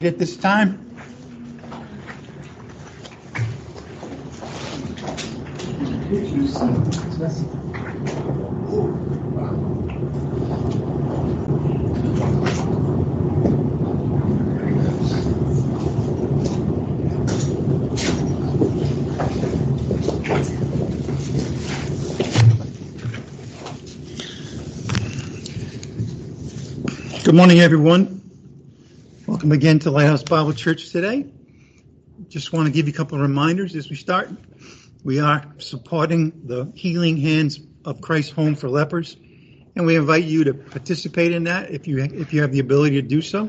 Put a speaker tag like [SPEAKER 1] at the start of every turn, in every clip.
[SPEAKER 1] at this time. Good morning, everyone. Welcome again to Lighthouse Bible Church today. Just want to give you a couple of reminders as we start. We are supporting the Healing Hands of Christ Home for Lepers, and we invite you to participate in that if you if you have the ability to do so.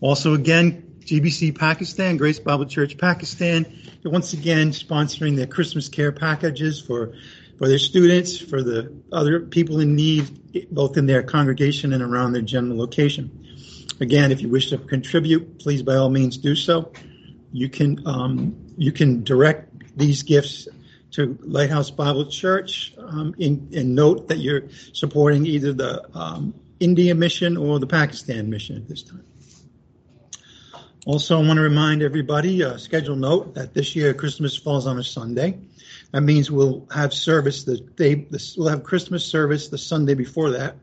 [SPEAKER 1] Also, again, GBC Pakistan, Grace Bible Church Pakistan, once again sponsoring their Christmas care packages for for their students, for the other people in need, both in their congregation and around their general location. Again, if you wish to contribute, please by all means do so. You can um, you can direct these gifts to Lighthouse Bible Church um, in, and note that you're supporting either the um, India mission or the Pakistan mission at this time. Also, I want to remind everybody, uh, schedule note that this year Christmas falls on a Sunday. That means we'll have service the day, we'll have Christmas service the Sunday before that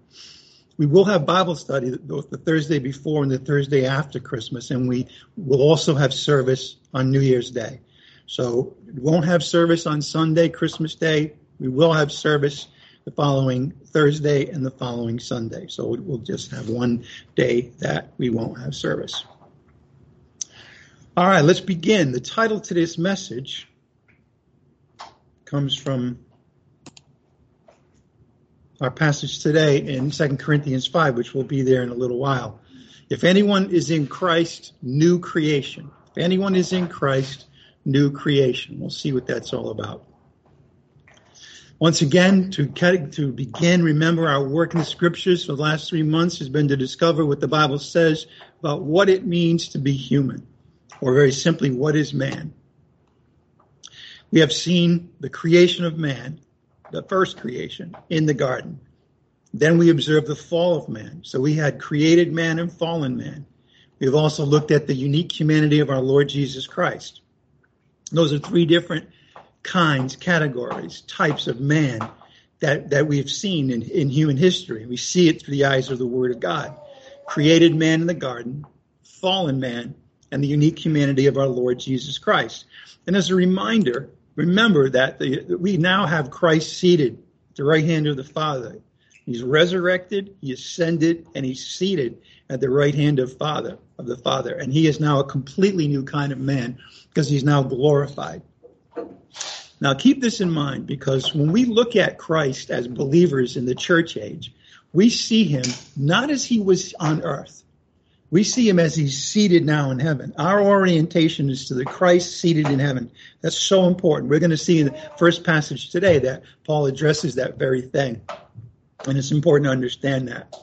[SPEAKER 1] we will have Bible study both the Thursday before and the Thursday after Christmas, and we will also have service on New Year's Day. So we won't have service on Sunday, Christmas Day. We will have service the following Thursday and the following Sunday. So we'll just have one day that we won't have service. All right, let's begin. The title to this message comes from our passage today in 2 Corinthians 5, which will be there in a little while. If anyone is in Christ, new creation. If anyone is in Christ, new creation. We'll see what that's all about. Once again, to, to begin, remember our work in the scriptures for the last three months has been to discover what the Bible says about what it means to be human, or very simply, what is man. We have seen the creation of man, the first creation in the garden. Then we observed the fall of man. So we had created man and fallen man. We've also looked at the unique humanity of our Lord Jesus Christ. Those are three different kinds, categories, types of man that, that we've seen in, in human history. We see it through the eyes of the Word of God. Created man in the garden, fallen man, and the unique humanity of our Lord Jesus Christ. And as a reminder, remember that, the, we now have Christ seated at the right hand of the Father. He's resurrected, he ascended, and he's seated at the right hand of Father of the Father. And he is now a completely new kind of man because he's now glorified. Now keep this in mind because when we look at Christ as believers in the church age, we see him not as he was on earth. We see him as he's seated now in heaven. Our orientation is to the Christ seated in heaven. That's so important. We're going to see in the first passage today that Paul addresses that very thing. And it's important to understand that.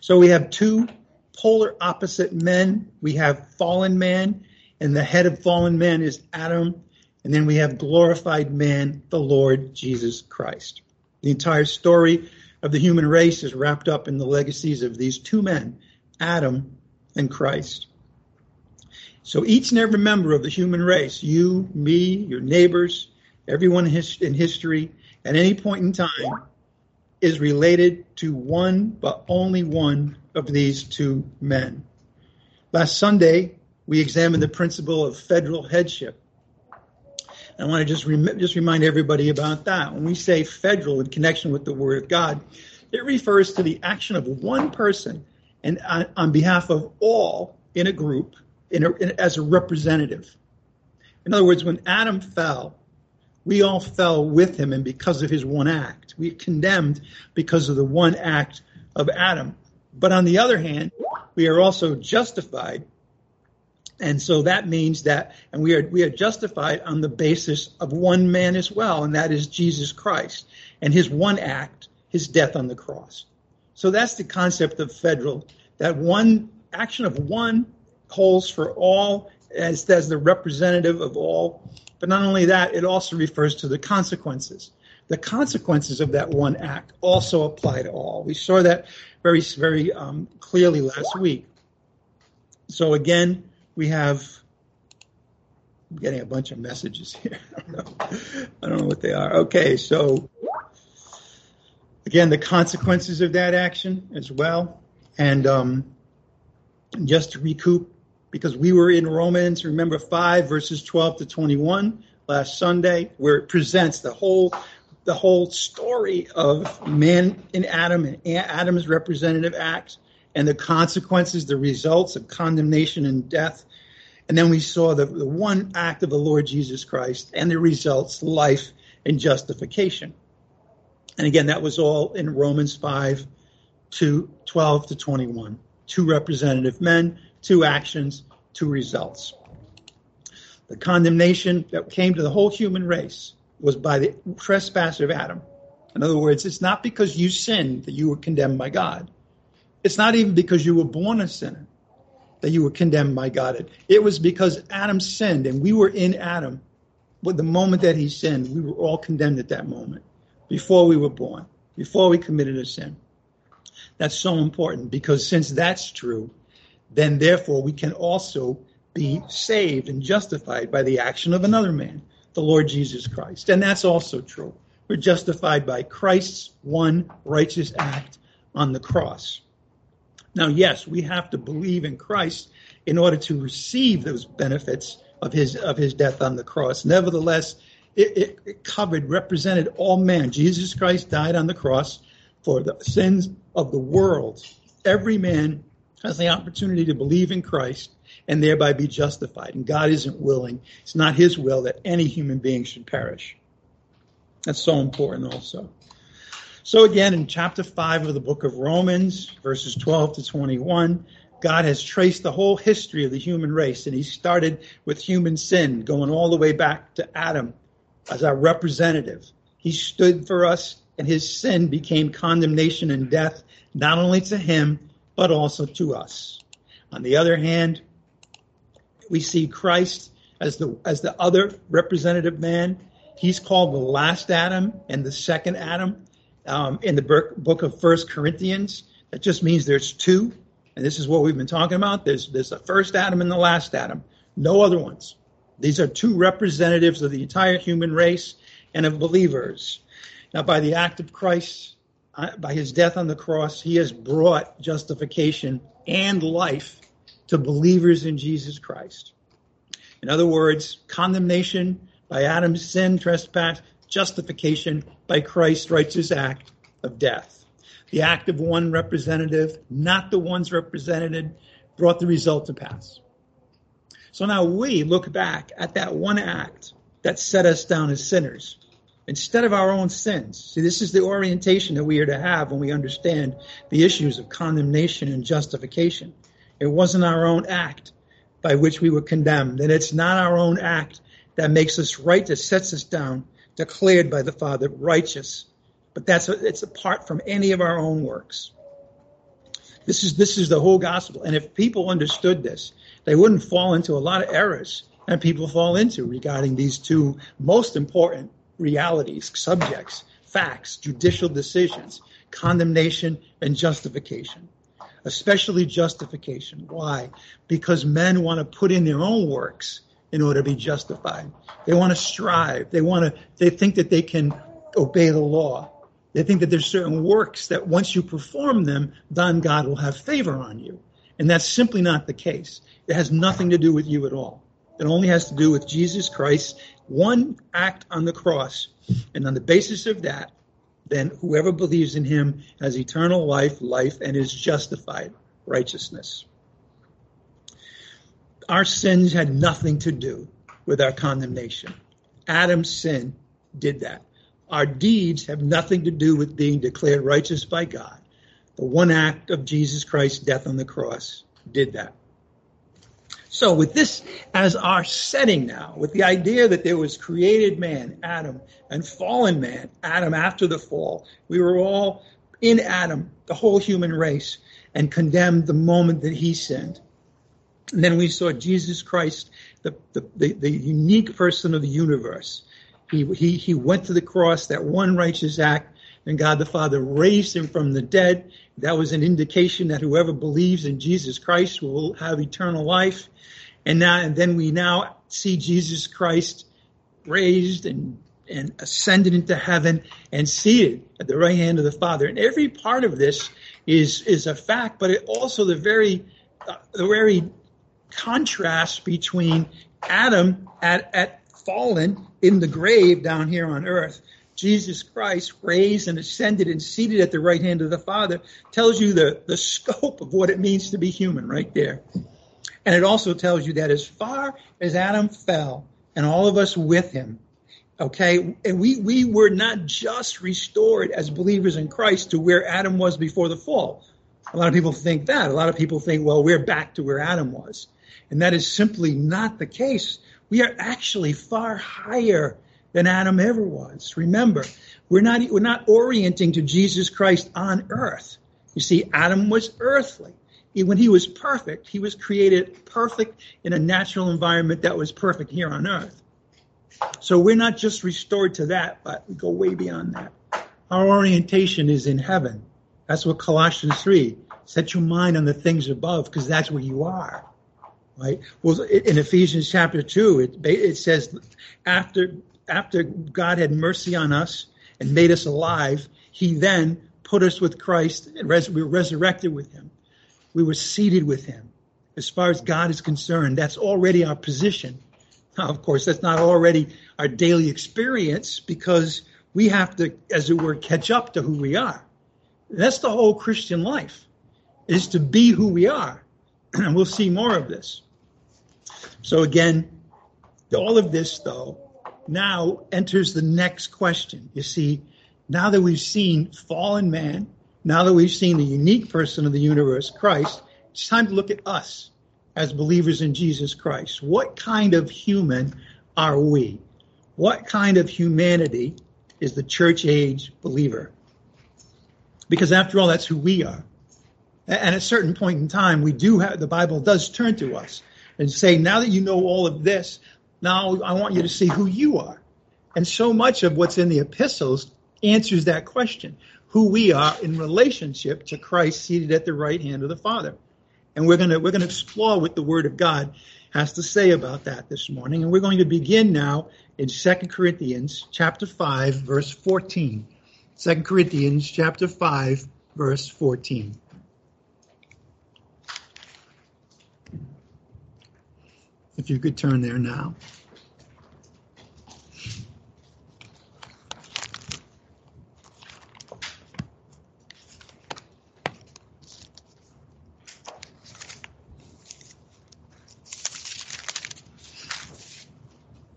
[SPEAKER 1] So we have two polar opposite men. We have fallen man, and the head of fallen man is Adam. And then we have glorified man, the Lord Jesus Christ. The entire story of the human race is wrapped up in the legacies of these two men, Adam and Christ. So each and every member of the human race, you, me, your neighbors, everyone in history, at any point in time, is related to one, but only one of these two men. Last Sunday, we examined the principle of federal headship. I want to just rem- just remind everybody about that. When we say federal in connection with the Word of God, it refers to the action of one person and on, on behalf of all in a group in a, in, as a representative. In other words, when Adam fell, we all fell with him and because of his one act. We condemned because of the one act of Adam. But on the other hand, we are also justified. And so that means that, and we are, we are justified on the basis of one man as well, and that is Jesus Christ and his one act, his death on the cross. So that's the concept of federal, that one action of one holds for all as, as the representative of all. But not only that, it also refers to the consequences. The consequences of that one act also apply to all. We saw that very, very um, clearly last week. So again, we have I'm getting a bunch of messages here. I don't know, I don't know what they are. Okay, so again, the consequences of that action as well. And um, just to recoup, because we were in Romans, remember 5 verses 12 to 21 last Sunday, where it presents the whole the whole story of man in Adam and Adam's representative acts and the consequences, the results of condemnation and death. And then we saw the, the one act of the Lord Jesus Christ and the results, life and justification. And again, that was all in Romans 5 to 12 to 21. Two representative men, two actions, two results. The condemnation that came to the whole human race was by the trespass of Adam. In other words, it's not because you sinned that you were condemned by God. It's not even because you were born a sinner that you were condemned by God. It was because Adam sinned and we were in Adam. But the moment that he sinned, we were all condemned at that moment before we were born, before we committed a sin. That's so important because since that's true, then therefore we can also be saved and justified by the action of another man, the Lord Jesus Christ. And that's also true. We're justified by Christ's one righteous act on the cross. Now, yes, we have to believe in Christ in order to receive those benefits of his of his death on the cross. Nevertheless, it, it, covered, represented all men. Jesus Christ died on the cross for the sins of the world. Every man has the opportunity to believe in Christ and thereby be justified. And God isn't willing, it's not his will that any human being should perish. That's so important also. So again, in chapter 5 of the book of Romans, verses 12 to 21, God has traced the whole history of the human race, and he started with human sin, going all the way back to Adam as our representative. He stood for us, and his sin became condemnation and death, not only to him, but also to us. On the other hand, we see Christ as the as the other representative man. He's called the last Adam and the second Adam um, in the book of First Corinthians. That just means there's two, and this is what we've been talking about. There's there's the first Adam and the last Adam, no other ones. These are two representatives of the entire human race and of believers. Now, by the act of Christ, uh, by his death on the cross, he has brought justification and life to believers in Jesus Christ. In other words, condemnation by Adam's sin, trespass, justification by Christ's righteous act of death. The act of one representative, not the ones represented, brought the result to pass. So now we look back at that one act that set us down as sinners instead of our own sins. See, this is the orientation that we are to have when we understand the issues of condemnation and justification. It wasn't our own act by which we were condemned, and it's not our own act that makes us right, that sets us down declared by the Father righteous. But that's it's apart from any of our own works. This is this is the whole gospel. And if people understood this, they wouldn't fall into a lot of errors that people fall into regarding these two most important realities, subjects, facts, judicial decisions, condemnation and justification. Especially justification. Why? Because men want to put in their own works in order to be justified. They want to strive. They want to, they think that they can obey the law. They think that there's certain works that once you perform them, then God will have favor on you. And that's simply not the case. It has nothing to do with you at all. It only has to do with Jesus Christ, one act on the cross. And on the basis of that, then whoever believes in him has eternal life, life, and is justified righteousness. Our sins had nothing to do with our condemnation. Adam's sin did that. Our deeds have nothing to do with being declared righteous by God. The one act of Jesus Christ's death on the cross did that. So, with this as our setting now, with the idea that there was created man, Adam, and fallen man, Adam after the fall, we were all in Adam, the whole human race, and condemned the moment that he sinned. And then we saw Jesus Christ, the, the, the, the unique person of the universe. He, he, he went to the cross, that one righteous act and God the Father raised him from the dead. That was an indication that whoever believes in Jesus Christ will have eternal life. And now, and then we now see Jesus Christ raised and and ascended into heaven and seated at the right hand of the Father. And every part of this is is a fact, but it also the very uh, the very contrast between Adam at, at fallen in the grave down here on earth. Jesus Christ raised and ascended and seated at the right hand of the Father tells you the, the scope of what it means to be human right there. And it also tells you that as far as Adam fell and all of us with him, okay, and we, we were not just restored as believers in Christ to where Adam was before the fall. A lot of people think that. A lot of people think, well, we're back to where Adam was. And that is simply not the case. We are actually far higher than Adam ever was. Remember, we're not, we're not orienting to Jesus Christ on earth. You see, Adam was earthly. When he was perfect, he was created perfect in a natural environment that was perfect here on earth. So we're not just restored to that, but we go way beyond that. Our orientation is in heaven. That's what Colossians 3 set your mind on the things above because that's where you are. Right? Well, in Ephesians chapter 2, it, it says, after, after God had mercy on us and made us alive, he then put us with Christ and res- we were resurrected with him. We were seated with him. As far as God is concerned, that's already our position. Now, of course, that's not already our daily experience because we have to, as it were, catch up to who we are. That's the whole Christian life, is to be who we are. And we'll see more of this. So again, all of this, though, now enters the next question. You see, now that we've seen fallen man, now that we've seen the unique person of the universe, Christ, it's time to look at us as believers in Jesus Christ. What kind of human are we? What kind of humanity is the church age believer? Because after all, that's who we are. And at a certain point in time, we do have, the Bible does turn to us and say, now that you know all of this, now I want you to see who you are. And so much of what's in the epistles answers that question who we are in relationship to Christ seated at the right hand of the Father. And we're going to we're going to explore what the Word of God has to say about that this morning. And we're going to begin now in 2 Corinthians chapter 5 verse 14. 2 Corinthians chapter 5 verse 14. If you could turn there now.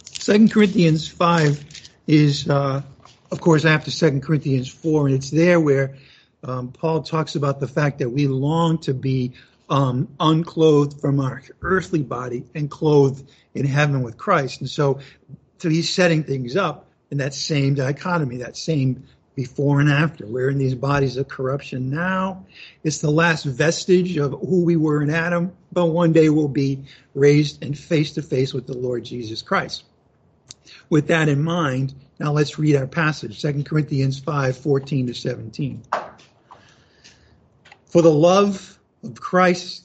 [SPEAKER 1] Second Corinthians 5 is, uh, of course, after Second Corinthians 4, and it's there where um, Paul talks about the fact that we long to be um, unclothed from our earthly body and clothed in heaven with Christ. And so, so he's setting things up in that same dichotomy, that same before and after. We're in these bodies of corruption now. It's the last vestige of who we were in Adam, but one day we'll be raised and face to face with the Lord Jesus Christ. With that in mind, now let's read our passage, 2 Corinthians 5, 14 to 17. For the love of Christ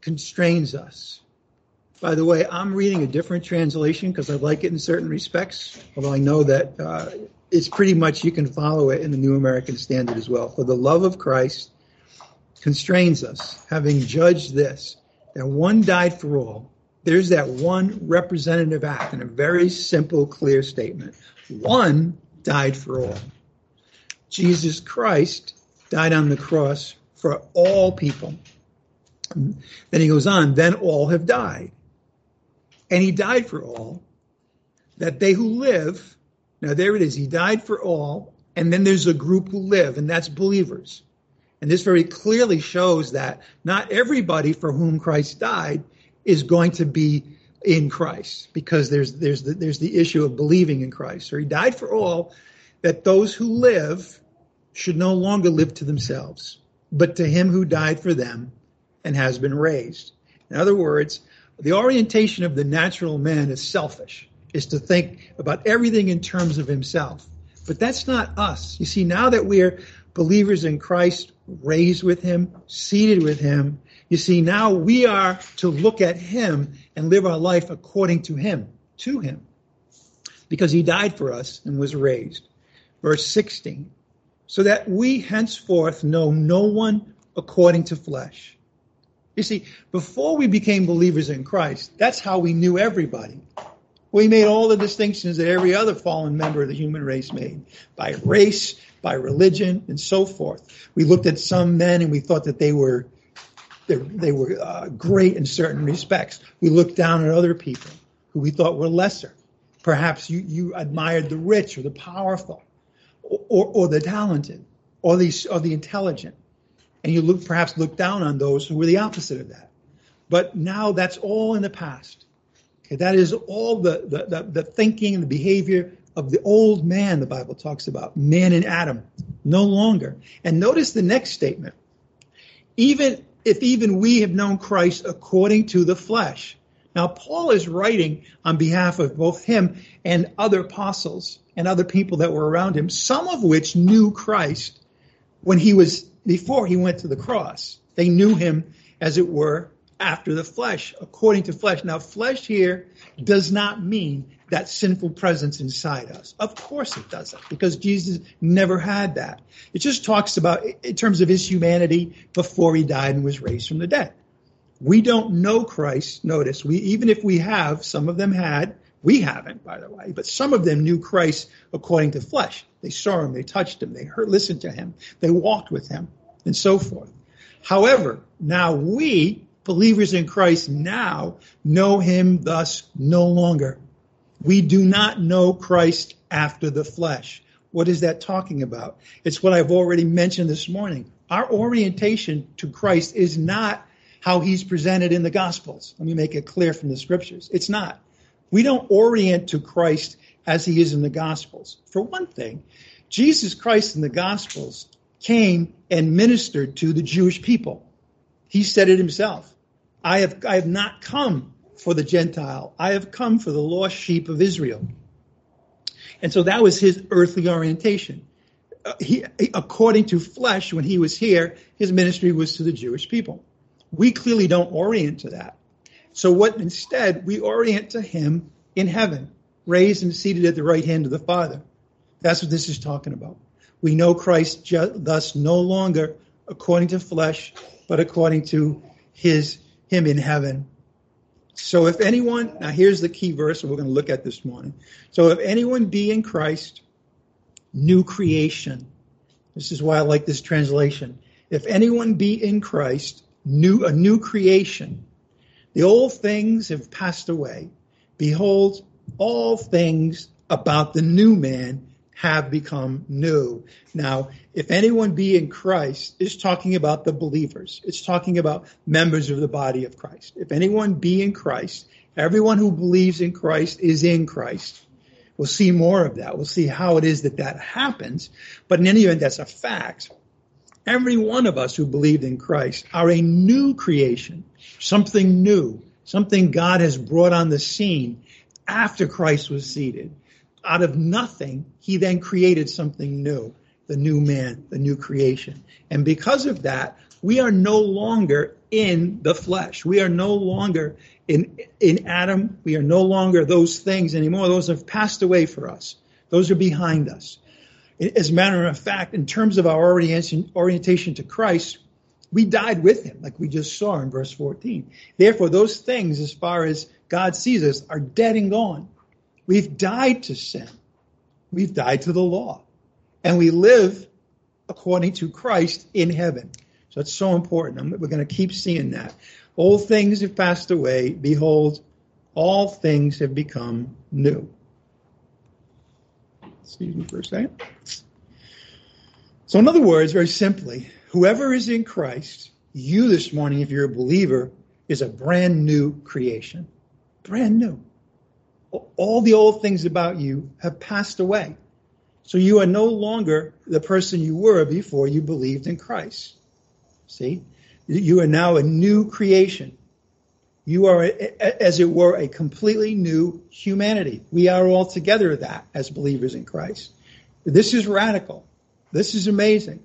[SPEAKER 1] constrains us. By the way, I'm reading a different translation because I like it in certain respects, although I know that uh, it's pretty much you can follow it in the New American Standard as well. For the love of Christ constrains us, having judged this, that one died for all. There's that one representative act in a very simple, clear statement. One died for all. Jesus Christ died on the cross for all people. Then he goes on, then all have died. And he died for all, that they who live, now there it is, he died for all, and then there's a group who live, and that's believers. And this very clearly shows that not everybody for whom Christ died is going to be in Christ, because there's there's the, there's the issue of believing in Christ. So he died for all, that those who live should no longer live to themselves, but to him who died for them and has been raised. In other words, the orientation of the natural man is selfish, is to think about everything in terms of himself. But that's not us. You see, now that we're believers in Christ, raised with him, seated with him, you see, now we are to look at him and live our life according to him, to him, because he died for us and was raised. Verse 16, so that we henceforth know no one according to flesh. You see, before we became believers in Christ, that's how we knew everybody. We made all the distinctions that every other fallen member of the human race made by race, by religion, and so forth. We looked at some men and we thought that they were they, they were uh, great in certain respects. We looked down at other people who we thought were lesser. Perhaps you, you admired the rich or the powerful or, or, or the talented or the, or the intelligent. And you look, perhaps look down on those who were the opposite of that. But now that's all in the past. Okay, that is all the, the, the, the thinking and the behavior of the old man the Bible talks about, man and Adam, no longer. And notice the next statement. Even if even we have known Christ according to the flesh. Now, Paul is writing on behalf of both him and other apostles and other people that were around him, some of which knew Christ when he was, before he went to the cross. They knew him, as it were, after the flesh, according to flesh. Now, flesh here does not mean that sinful presence inside us. Of course it doesn't, because Jesus never had that. It just talks about, in terms of his humanity, before he died and was raised from the dead. We don't know Christ. Notice, we even if we have, some of them had, we haven't, by the way, but some of them knew Christ according to flesh. They saw him, they touched him, they heard, listened to him, they walked with him, and so forth. However, now we, believers in Christ now, know him thus no longer. We do not know Christ after the flesh. What is that talking about? It's what I've already mentioned this morning. Our orientation to Christ is not how he's presented in the Gospels. Let me make it clear from the scriptures. It's not. We don't orient to Christ as he is in the Gospels. For one thing, Jesus Christ in the Gospels came and ministered to the Jewish people. He said it himself. I have, I have not come for the Gentile. I have come for the lost sheep of Israel. And so that was his earthly orientation. Uh, he, according to flesh, when he was here, his ministry was to the Jewish people. We clearly don't orient to that. So what instead, we orient to him in heaven, raised and seated at the right hand of the Father. That's what this is talking about. We know Christ thus no longer according to flesh, but according to his him in heaven. So if anyone, now here's the key verse we're going to look at this morning. So if anyone be in Christ, new creation. This is why I like this translation. If anyone be in Christ, new a new creation. The old things have passed away. Behold, all things about the new man have become new. Now, if anyone be in Christ, is talking about the believers. It's talking about members of the body of Christ. If anyone be in Christ, everyone who believes in Christ is in Christ. We'll see more of that. We'll see how it is that that happens. But in any event, that's a fact. Every one of us who believed in Christ are a new creation, something new, something God has brought on the scene after Christ was seated out of nothing, he then created something new, the new man, the new creation. And because of that, we are no longer in the flesh. We are no longer in, in Adam. We are no longer those things anymore. Those have passed away for us. Those are behind us. As a matter of fact, in terms of our orientation, orientation to Christ, we died with him, like we just saw in verse 14. Therefore, those things, as far as God sees us, are dead and gone. We've died to sin. We've died to the law. And we live according to Christ in heaven. So it's so important. We're going to keep seeing that. Old things have passed away. Behold, all things have become new. Excuse me for a second. So, in other words, very simply, whoever is in Christ, you this morning, if you're a believer, is a brand new creation. Brand new all the old things about you have passed away. So you are no longer the person you were before you believed in Christ. See? You are now a new creation. You are, as it were, a completely new humanity. We are all together that as believers in Christ. This is radical. This is amazing.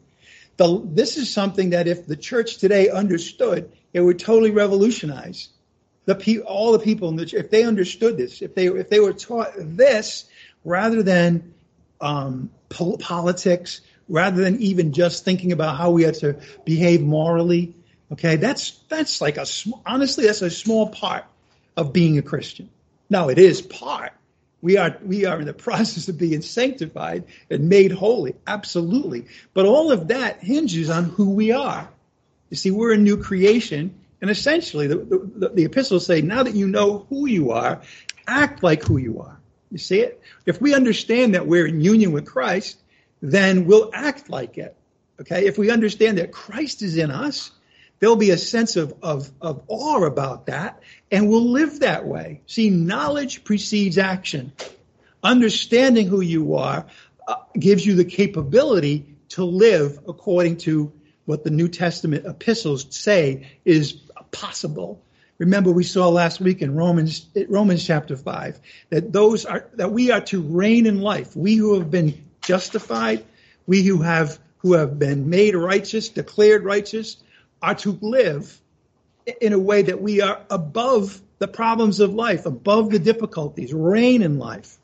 [SPEAKER 1] The, this is something that if the church today understood, it would totally revolutionize the pe- all the people in the church. If they understood this, if they if they were taught this rather than um, po- politics, rather than even just thinking about how we have to behave morally, okay, that's that's like a honestly that's a small part of being a Christian. Now it is part, we are we are in the process of being sanctified and made holy, absolutely. But all of that hinges on who we are. You see, we're a new creation, and essentially, the, the, the epistles say, now that you know who you are, act like who you are. You see it? If we understand that we're in union with Christ, then we'll act like it. Okay? If we understand that Christ is in us, there'll be a sense of, of, of awe about that, and we'll live that way. See, knowledge precedes action. Understanding who you are uh, gives you the capability to live according to what the New Testament epistles say is possible. Remember, we saw last week in Romans, Romans chapter five, that those are, that we are to reign in life. We who have been justified, we who have, who have been made righteous, declared righteous, are to live in a way that we are above the problems of life, above the difficulties, reign in life.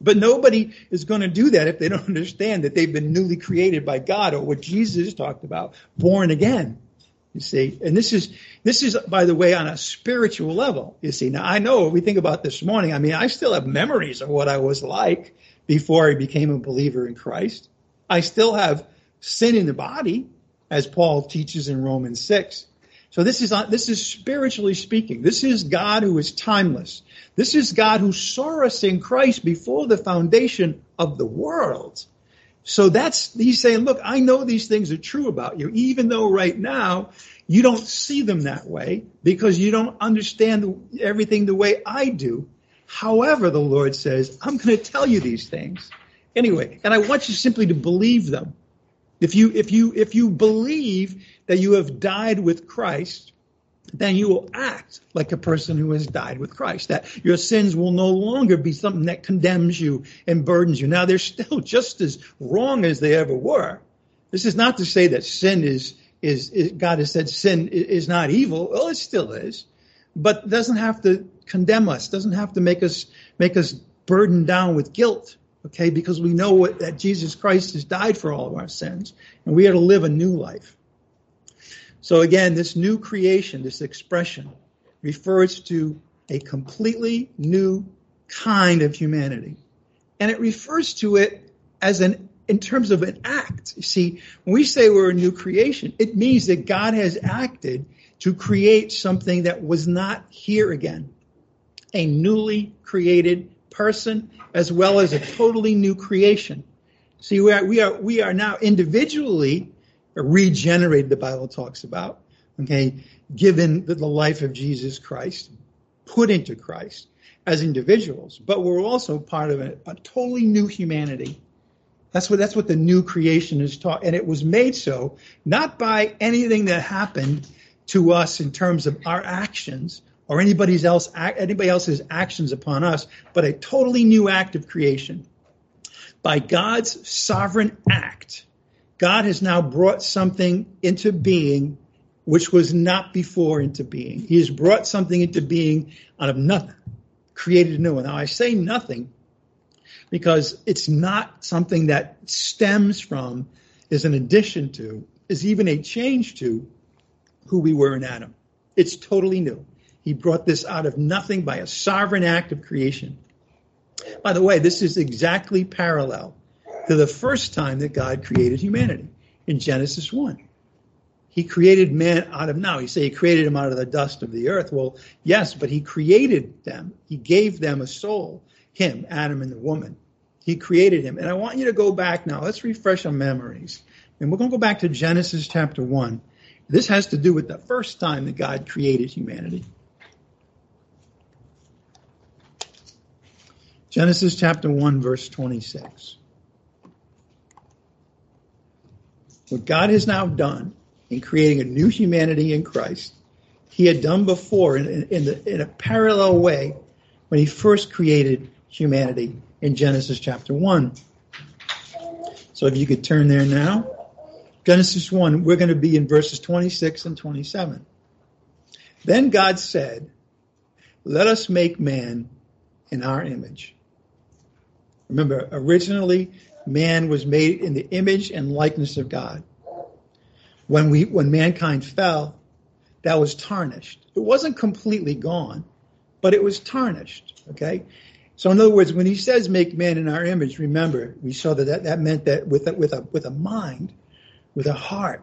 [SPEAKER 1] But nobody is going to do that if they don't understand that they've been newly created by God or what Jesus talked about, born again. You see, and this is this is by the way on a spiritual level. You see, now I know we think about this morning. I mean, I still have memories of what I was like before I became a believer in Christ. I still have sin in the body as Paul teaches in Romans 6. So this is this is spiritually speaking. This is God who is timeless. This is God who saw us in Christ before the foundation of the world. So that's he's saying, look, I know these things are true about you, even though right now you don't see them that way because you don't understand everything the way I do. However, the Lord says, I'm going to tell you these things anyway, and I want you simply to believe them. If you, if you, if you believe that you have died with Christ, then you will act like a person who has died with Christ. That your sins will no longer be something that condemns you and burdens you. Now they're still just as wrong as they ever were. This is not to say that sin is, is, is God has said sin is not evil. Well, it still is, but doesn't have to condemn us, doesn't have to make us, make us burdened down with guilt okay, because we know what, that Jesus Christ has died for all of our sins, and we are to live a new life. So again, this new creation, this expression, refers to a completely new kind of humanity. And it refers to it as an in terms of an act. You see, when we say we're a new creation, it means that God has acted to create something that was not here again. A newly created person as well as a totally new creation. See, we are, we are, we are now individually regenerated, the Bible talks about, okay, given the, the life of Jesus Christ, put into Christ as individuals, but we're also part of a, a totally new humanity. That's what that's what the new creation is taught, and it was made so not by anything that happened to us in terms of our actions, or else anybody else's actions upon us, but a totally new act of creation. By God's sovereign act, God has now brought something into being which was not before into being. He has brought something into being out of nothing, created new. Now I say nothing because it's not something that stems from, is an addition to, is even a change to who we were in Adam. It's totally new. He brought this out of nothing by a sovereign act of creation. By the way, this is exactly parallel to the first time that God created humanity in Genesis 1. He created man out of now. You say he created him out of the dust of the earth. Well, yes, but he created them. He gave them a soul, him, Adam and the woman. He created him. And I want you to go back now. Let's refresh our memories. And we're going to go back to Genesis chapter 1. This has to do with the first time that God created humanity. Genesis chapter 1, verse 26. What God has now done in creating a new humanity in Christ, he had done before in, in, the, in a parallel way when he first created humanity in Genesis chapter 1. So if you could turn there now. Genesis 1, we're going to be in verses 26 and 27. Then God said, Let us make man in our image. Remember, originally, man was made in the image and likeness of God. When we when mankind fell, that was tarnished. It wasn't completely gone, but it was tarnished. Okay, so in other words, when he says "make man in our image," remember we saw that that, that meant that with a, with a with a mind, with a heart,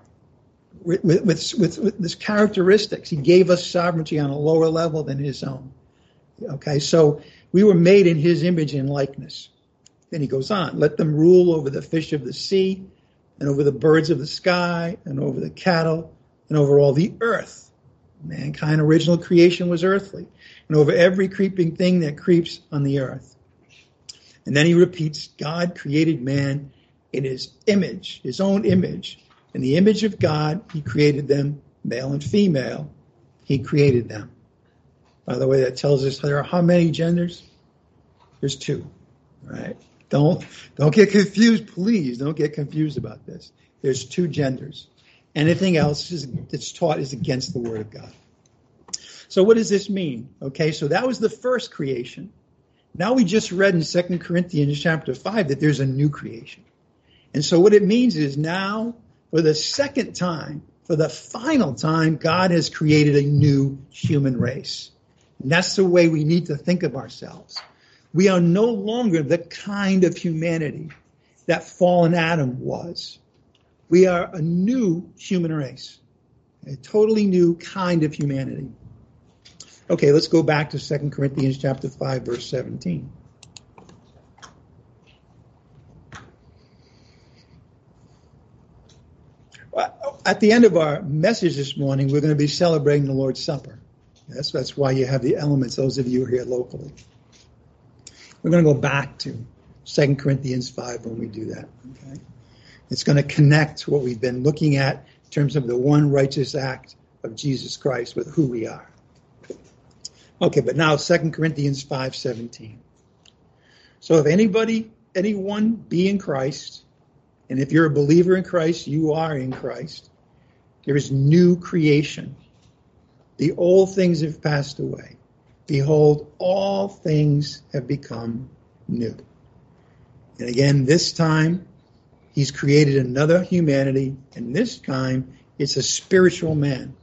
[SPEAKER 1] with, with, with, with this characteristics, he gave us sovereignty on a lower level than his own. Okay, so we were made in his image and likeness. Then he goes on, let them rule over the fish of the sea, and over the birds of the sky, and over the cattle, and over all the earth. Mankind original creation was earthly, and over every creeping thing that creeps on the earth. And then he repeats, God created man in his image, his own image. In the image of God, he created them, male and female. He created them. By the way, that tells us there are how many genders? There's two, right? Don't don't get confused, please. Don't get confused about this. There's two genders. Anything else is, that's taught is against the word of God. So what does this mean? Okay, so that was the first creation. Now we just read in Second Corinthians chapter 5 that there's a new creation. And so what it means is now, for the second time, for the final time, God has created a new human race. And that's the way we need to think of ourselves. We are no longer the kind of humanity that fallen Adam was. We are a new human race, a totally new kind of humanity. Okay, let's go back to 2 Corinthians chapter 5 verse 17. At the end of our message this morning, we're going to be celebrating the Lord's Supper. That's, that's why you have the elements, those of you here locally. We're going to go back to 2 Corinthians 5 when we do that. Okay? It's going to connect what we've been looking at in terms of the one righteous act of Jesus Christ with who we are. Okay, but now 2 Corinthians 5:17. So if anybody, anyone be in Christ, and if you're a believer in Christ, you are in Christ, there is new creation. The old things have passed away. Behold, all things have become new. And again, this time, he's created another humanity, and this time, it's a spiritual man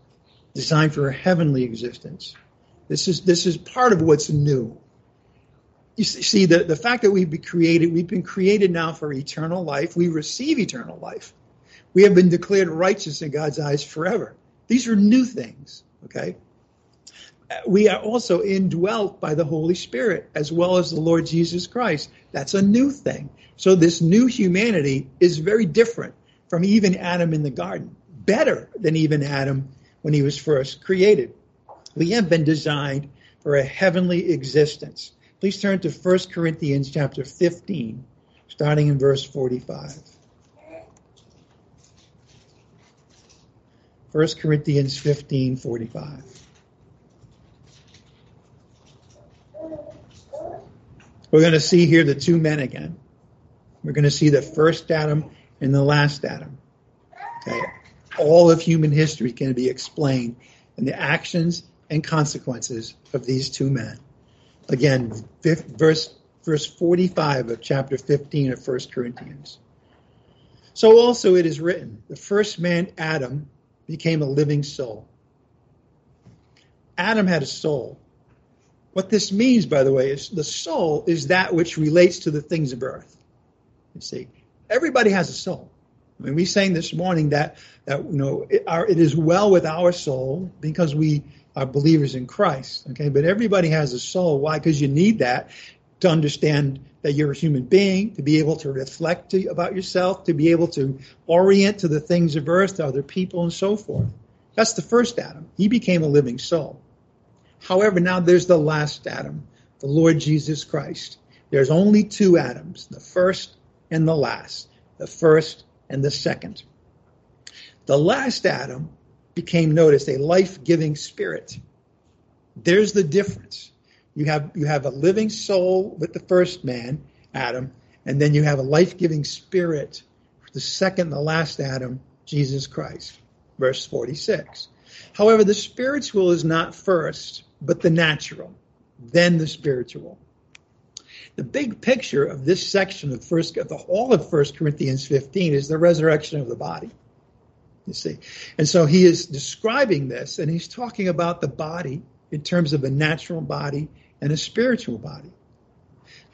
[SPEAKER 1] designed for a heavenly existence. This is, this is part of what's new. You see, the, the fact that we've been created, we've been created now for eternal life. We receive eternal life. We have been declared righteous in God's eyes forever. These are new things, okay? We are also indwelt by the Holy Spirit as well as the Lord Jesus Christ. That's a new thing. So this new humanity is very different from even Adam in the garden, better than even Adam when he was first created. We have been designed for a heavenly existence. Please turn to 1 Corinthians chapter 15, starting in verse 45. 1 Corinthians 15, 45. We're going to see here the two men again. We're going to see the first Adam and the last Adam. Okay. All of human history can be explained in the actions and consequences of these two men. Again, verse, verse 45 of chapter 15 of 1 Corinthians. So also it is written, the first man, Adam, became a living soul. Adam had a soul. What this means, by the way, is the soul is that which relates to the things of earth. You see, everybody has a soul. I mean, we sang this morning that that you know it, our, it is well with our soul because we are believers in Christ. Okay, but everybody has a soul. Why? Because you need that to understand that you're a human being, to be able to reflect to, about yourself, to be able to orient to the things of earth, to other people, and so forth. That's the first Adam. He became a living soul. However, now there's the last Adam, the Lord Jesus Christ. There's only two Adams, the first and the last, the first and the second. The last Adam became, notice, a life-giving spirit. There's the difference. You have, you have a living soul with the first man, Adam, and then you have a life-giving spirit the second, the last Adam, Jesus Christ. Verse 46. However, the spiritual is not first, but the natural, then the spiritual. The big picture of this section of first, of the all of First Corinthians 15 is the resurrection of the body. You see, and so he is describing this, and he's talking about the body in terms of a natural body and a spiritual body.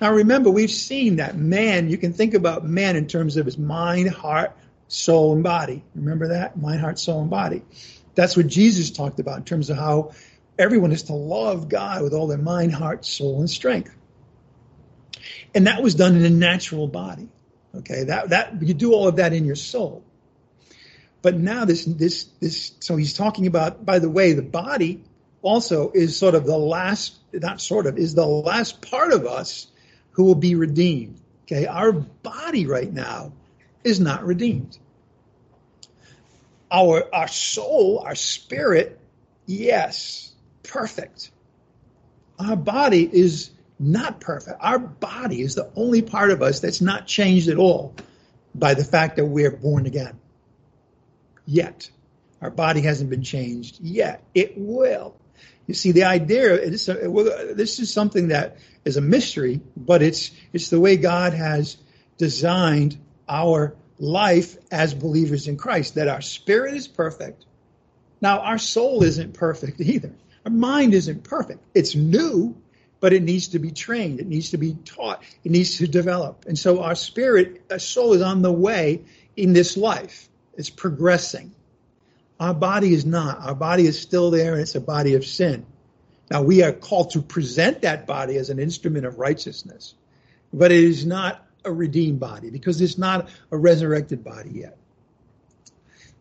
[SPEAKER 1] Now, remember, we've seen that man. You can think about man in terms of his mind, heart, soul, and body. Remember that mind, heart, soul, and body. That's what Jesus talked about in terms of how everyone is to love God with all their mind, heart, soul, and strength. And that was done in a natural body. Okay, that that you do all of that in your soul. But now this this this so he's talking about by the way the body also is sort of the last not sort of is the last part of us who will be redeemed. Okay, our body right now is not redeemed. Our our soul, our spirit, yes, perfect. Our body is not perfect. Our body is the only part of us that's not changed at all by the fact that we're born again. Yet. Our body hasn't been changed yet. It will. You see, the idea this, this is something that is a mystery, but it's it's the way God has designed our life as believers in Christ. That our spirit is perfect. Now, our soul isn't perfect either. Our mind isn't perfect. It's new, but it needs to be trained. It needs to be taught. It needs to develop. And so our spirit, our soul is on the way in this life. It's progressing. Our body is not. Our body is still there and it's a body of sin. Now we are called to present that body as an instrument of righteousness, but it is not a redeemed body because it's not a resurrected body yet.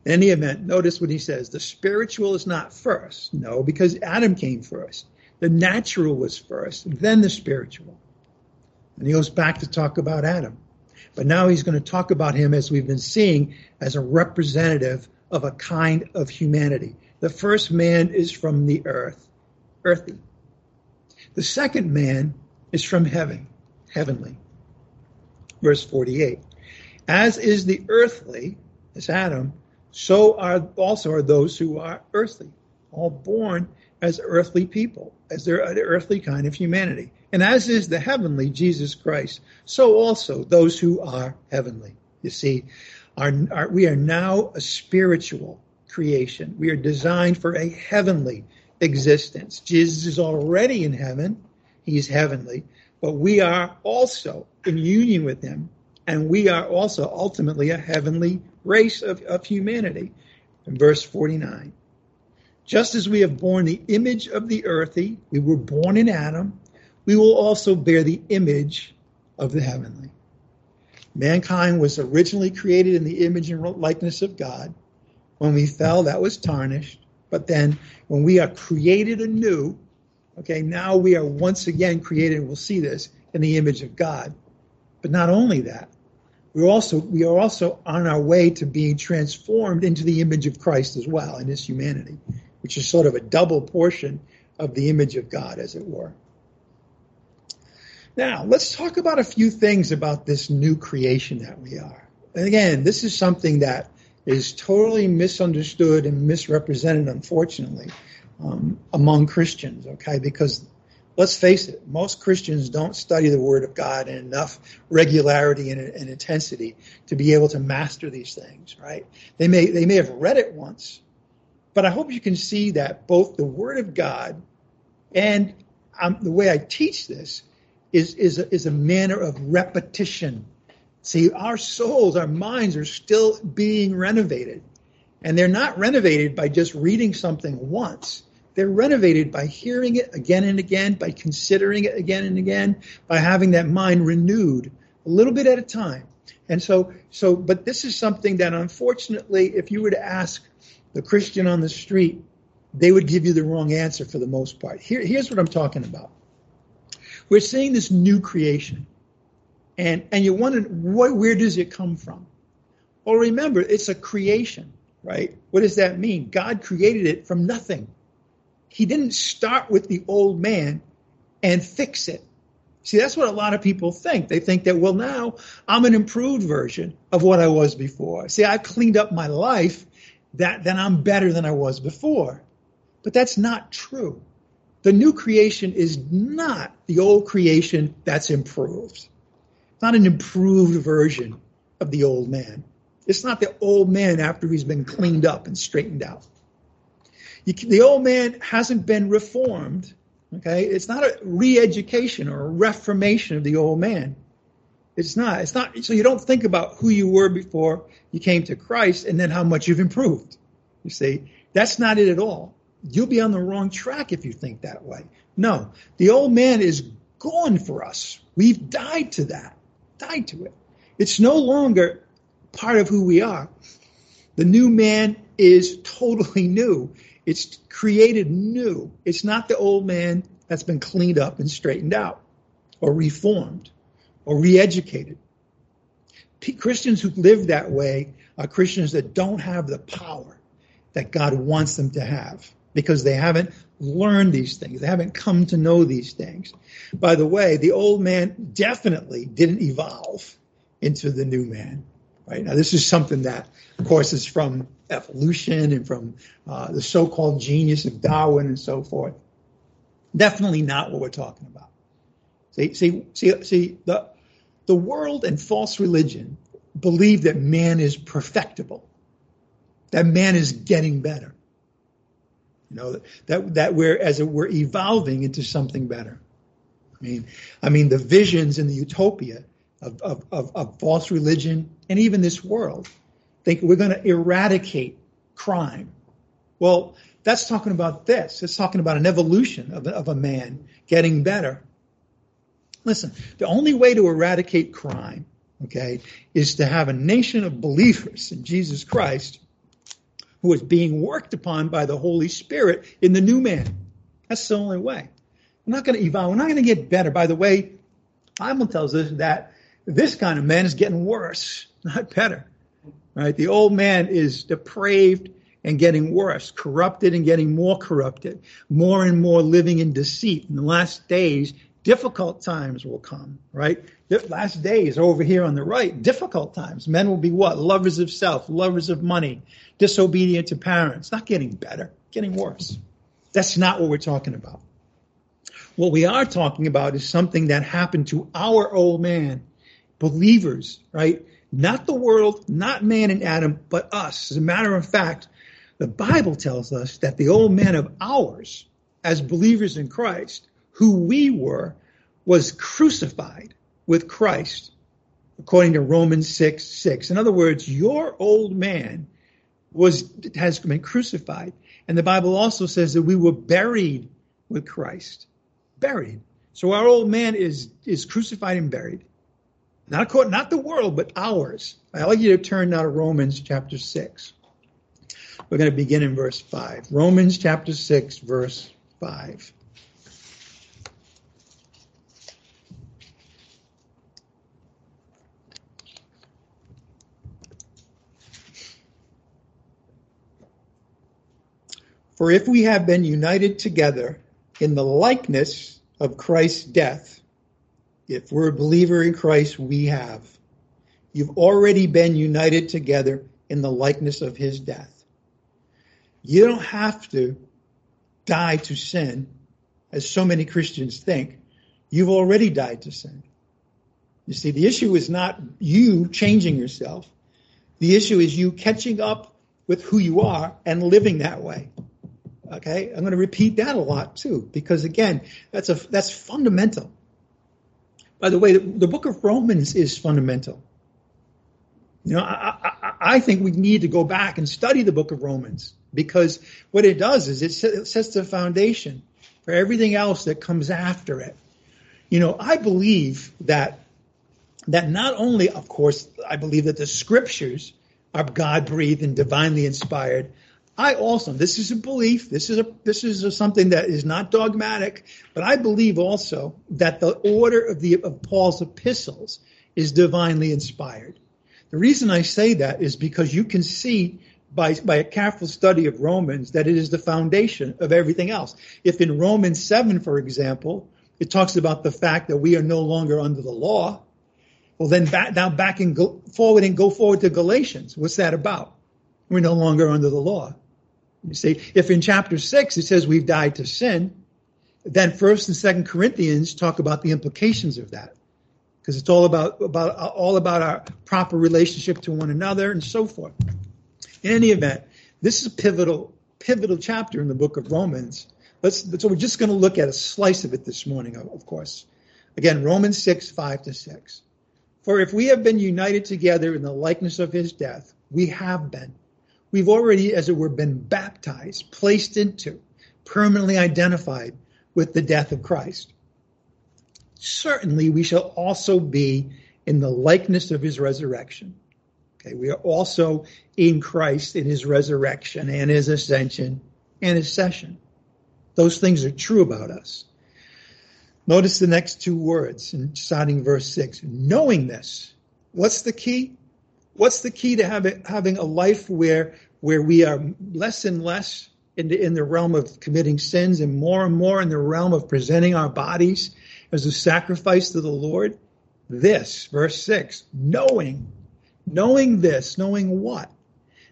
[SPEAKER 1] In any event, notice what he says. The spiritual is not first. No, because Adam came first. The natural was first, then the spiritual. And he goes back to talk about Adam. But now he's going to talk about him, as we've been seeing, as a representative of a kind of humanity. The first man is from the earth, earthy. The second man is from heaven, heavenly. Verse 48. As is the earthly, as Adam, so are also are those who are earthly, all born as earthly people, as their earthly kind of humanity. And as is the heavenly, Jesus Christ, so also those who are heavenly. You see, our, our, we are now a spiritual creation. We are designed for a heavenly existence. Jesus is already in heaven. He's heavenly. But we are also in union with him. And we are also ultimately a heavenly race of, of humanity. In verse 49. Just as we have borne the image of the earthy, we were born in Adam, we will also bear the image of the heavenly. Mankind was originally created in the image and likeness of God. When we fell, that was tarnished. But then when we are created anew, okay, now we are once again created, we'll see this, in the image of God. But not only that, we're also we are also on our way to being transformed into the image of Christ as well in his humanity which is sort of a double portion of the image of God, as it were. Now, let's talk about a few things about this new creation that we are. And again, this is something that is totally misunderstood and misrepresented, unfortunately, um, among Christians, okay? Because let's face it, most Christians don't study the Word of God in enough regularity and, and intensity to be able to master these things, right? They may, they may have read it once, but I hope you can see that both the Word of God and um, the way I teach this is, is, a, is a manner of repetition. See, our souls, our minds are still being renovated. And they're not renovated by just reading something once. They're renovated by hearing it again and again, by considering it again and again, by having that mind renewed a little bit at a time. And so, so, but this is something that unfortunately, if you were to ask the Christian on the street, they would give you the wrong answer for the most part. Here, here's what I'm talking about. We're seeing this new creation. And, and you wonder, what, where does it come from? Well, remember, it's a creation, right? What does that mean? God created it from nothing. He didn't start with the old man and fix it. See, that's what a lot of people think. They think that, well, now I'm an improved version of what I was before. See, I've cleaned up my life, that then I'm better than I was before. But that's not true. The new creation is not the old creation that's improved. It's not an improved version of the old man. It's not the old man after he's been cleaned up and straightened out. You, the old man hasn't been reformed. Okay, it's not a re-education or a reformation of the old man. It's not. It's not. So you don't think about who you were before you came to Christ and then how much you've improved. You see, that's not it at all. You'll be on the wrong track if you think that way. No, the old man is gone for us. We've died to that, died to it. It's no longer part of who we are. The new man is totally new. It's created new. It's not the old man that's been cleaned up and straightened out or reformed or re-educated. Christians who live that way are Christians that don't have the power that God wants them to have because they haven't learned these things. They haven't come to know these things. By the way, the old man definitely didn't evolve into the new man. Right now, this is something that, of course, is from evolution and from uh, the so-called genius of Darwin and so forth. Definitely not what we're talking about. See, see, see, see the the world and false religion believe that man is perfectible, that man is getting better. You know, that, that we're, as it, we're evolving into something better. I mean, I mean, the visions and the utopia of, of, of, of false religion and even this world think we're going to eradicate crime. Well, that's talking about this. It's talking about an evolution of, of a man getting better. Listen, the only way to eradicate crime, okay, is to have a nation of believers in Jesus Christ who is being worked upon by the Holy Spirit in the new man. That's the only way. We're not going to evolve. We're not going to get better. By the way, Bible tells us that this kind of man is getting worse, not better. Right? The old man is depraved and getting worse, corrupted and getting more corrupted, more and more living in deceit. In the last days, difficult times will come, right? The last days over here on the right, difficult times. Men will be what? Lovers of self, lovers of money, disobedient to parents. Not getting better, getting worse. That's not what we're talking about. What we are talking about is something that happened to our old man, believers, right? Not the world, not man and Adam, but us. As a matter of fact, the Bible tells us that the old man of ours, as believers in Christ, who we were, was crucified with Christ, according to Romans 6 6. In other words, your old man was has been crucified. And the Bible also says that we were buried with Christ. Buried. So our old man is is crucified and buried. Not not the world, but ours. I'd like you to turn now to Romans chapter 6. We're going to begin in verse 5. Romans chapter 6, verse 5. For if we have been united together in the likeness of Christ's death, if we're a believer in Christ, we have. You've already been united together in the likeness of his death. You don't have to die to sin, as so many Christians think. You've already died to sin. You see, the issue is not you changing yourself. The issue is you catching up with who you are and living that way. Okay, I'm going to repeat that a lot too, because again, that's a that's fundamental. By the way, the, the book of Romans is fundamental. You know, I, I, I, think we need to go back and study the book of Romans because what it does is it sets the foundation for everything else that comes after it. You know, I believe that that not only, of course, I believe that the scriptures are God breathed and divinely inspired, I also, this is a belief, this is a this is a, something that is not dogmatic, but I believe also that the order of the of Paul's epistles is divinely inspired. The reason I say that is because you can see by by a careful study of Romans that it is the foundation of everything else. If in Romans 7, for example, it talks about the fact that we are no longer under the law. Well, then back, now back and go forward and go forward to Galatians. What's that about? We're no longer under the law. You see, if in chapter six it says we've died to sin, then first and second Corinthians talk about the implications of that. Because it's all about, about all about our proper relationship to one another and so forth. In any event, this is a pivotal, pivotal chapter in the book of Romans. Let's, so we're just going to look at a slice of it this morning, of course. Again, Romans 6, 5 to 6. For if we have been united together in the likeness of his death, we have been. We've already, as it were, been baptized, placed into, permanently identified with the death of Christ. Certainly, we shall also be in the likeness of his resurrection. Okay, we are also in Christ in his resurrection and his ascension and his session. Those things are true about us. Notice the next two words in starting verse 6. Knowing this. What's the key? What's the key to having, having a life where, where we are less and less in the, in the realm of committing sins and more and more in the realm of presenting our bodies as a sacrifice to the Lord? This, verse 6, knowing, knowing this, knowing what?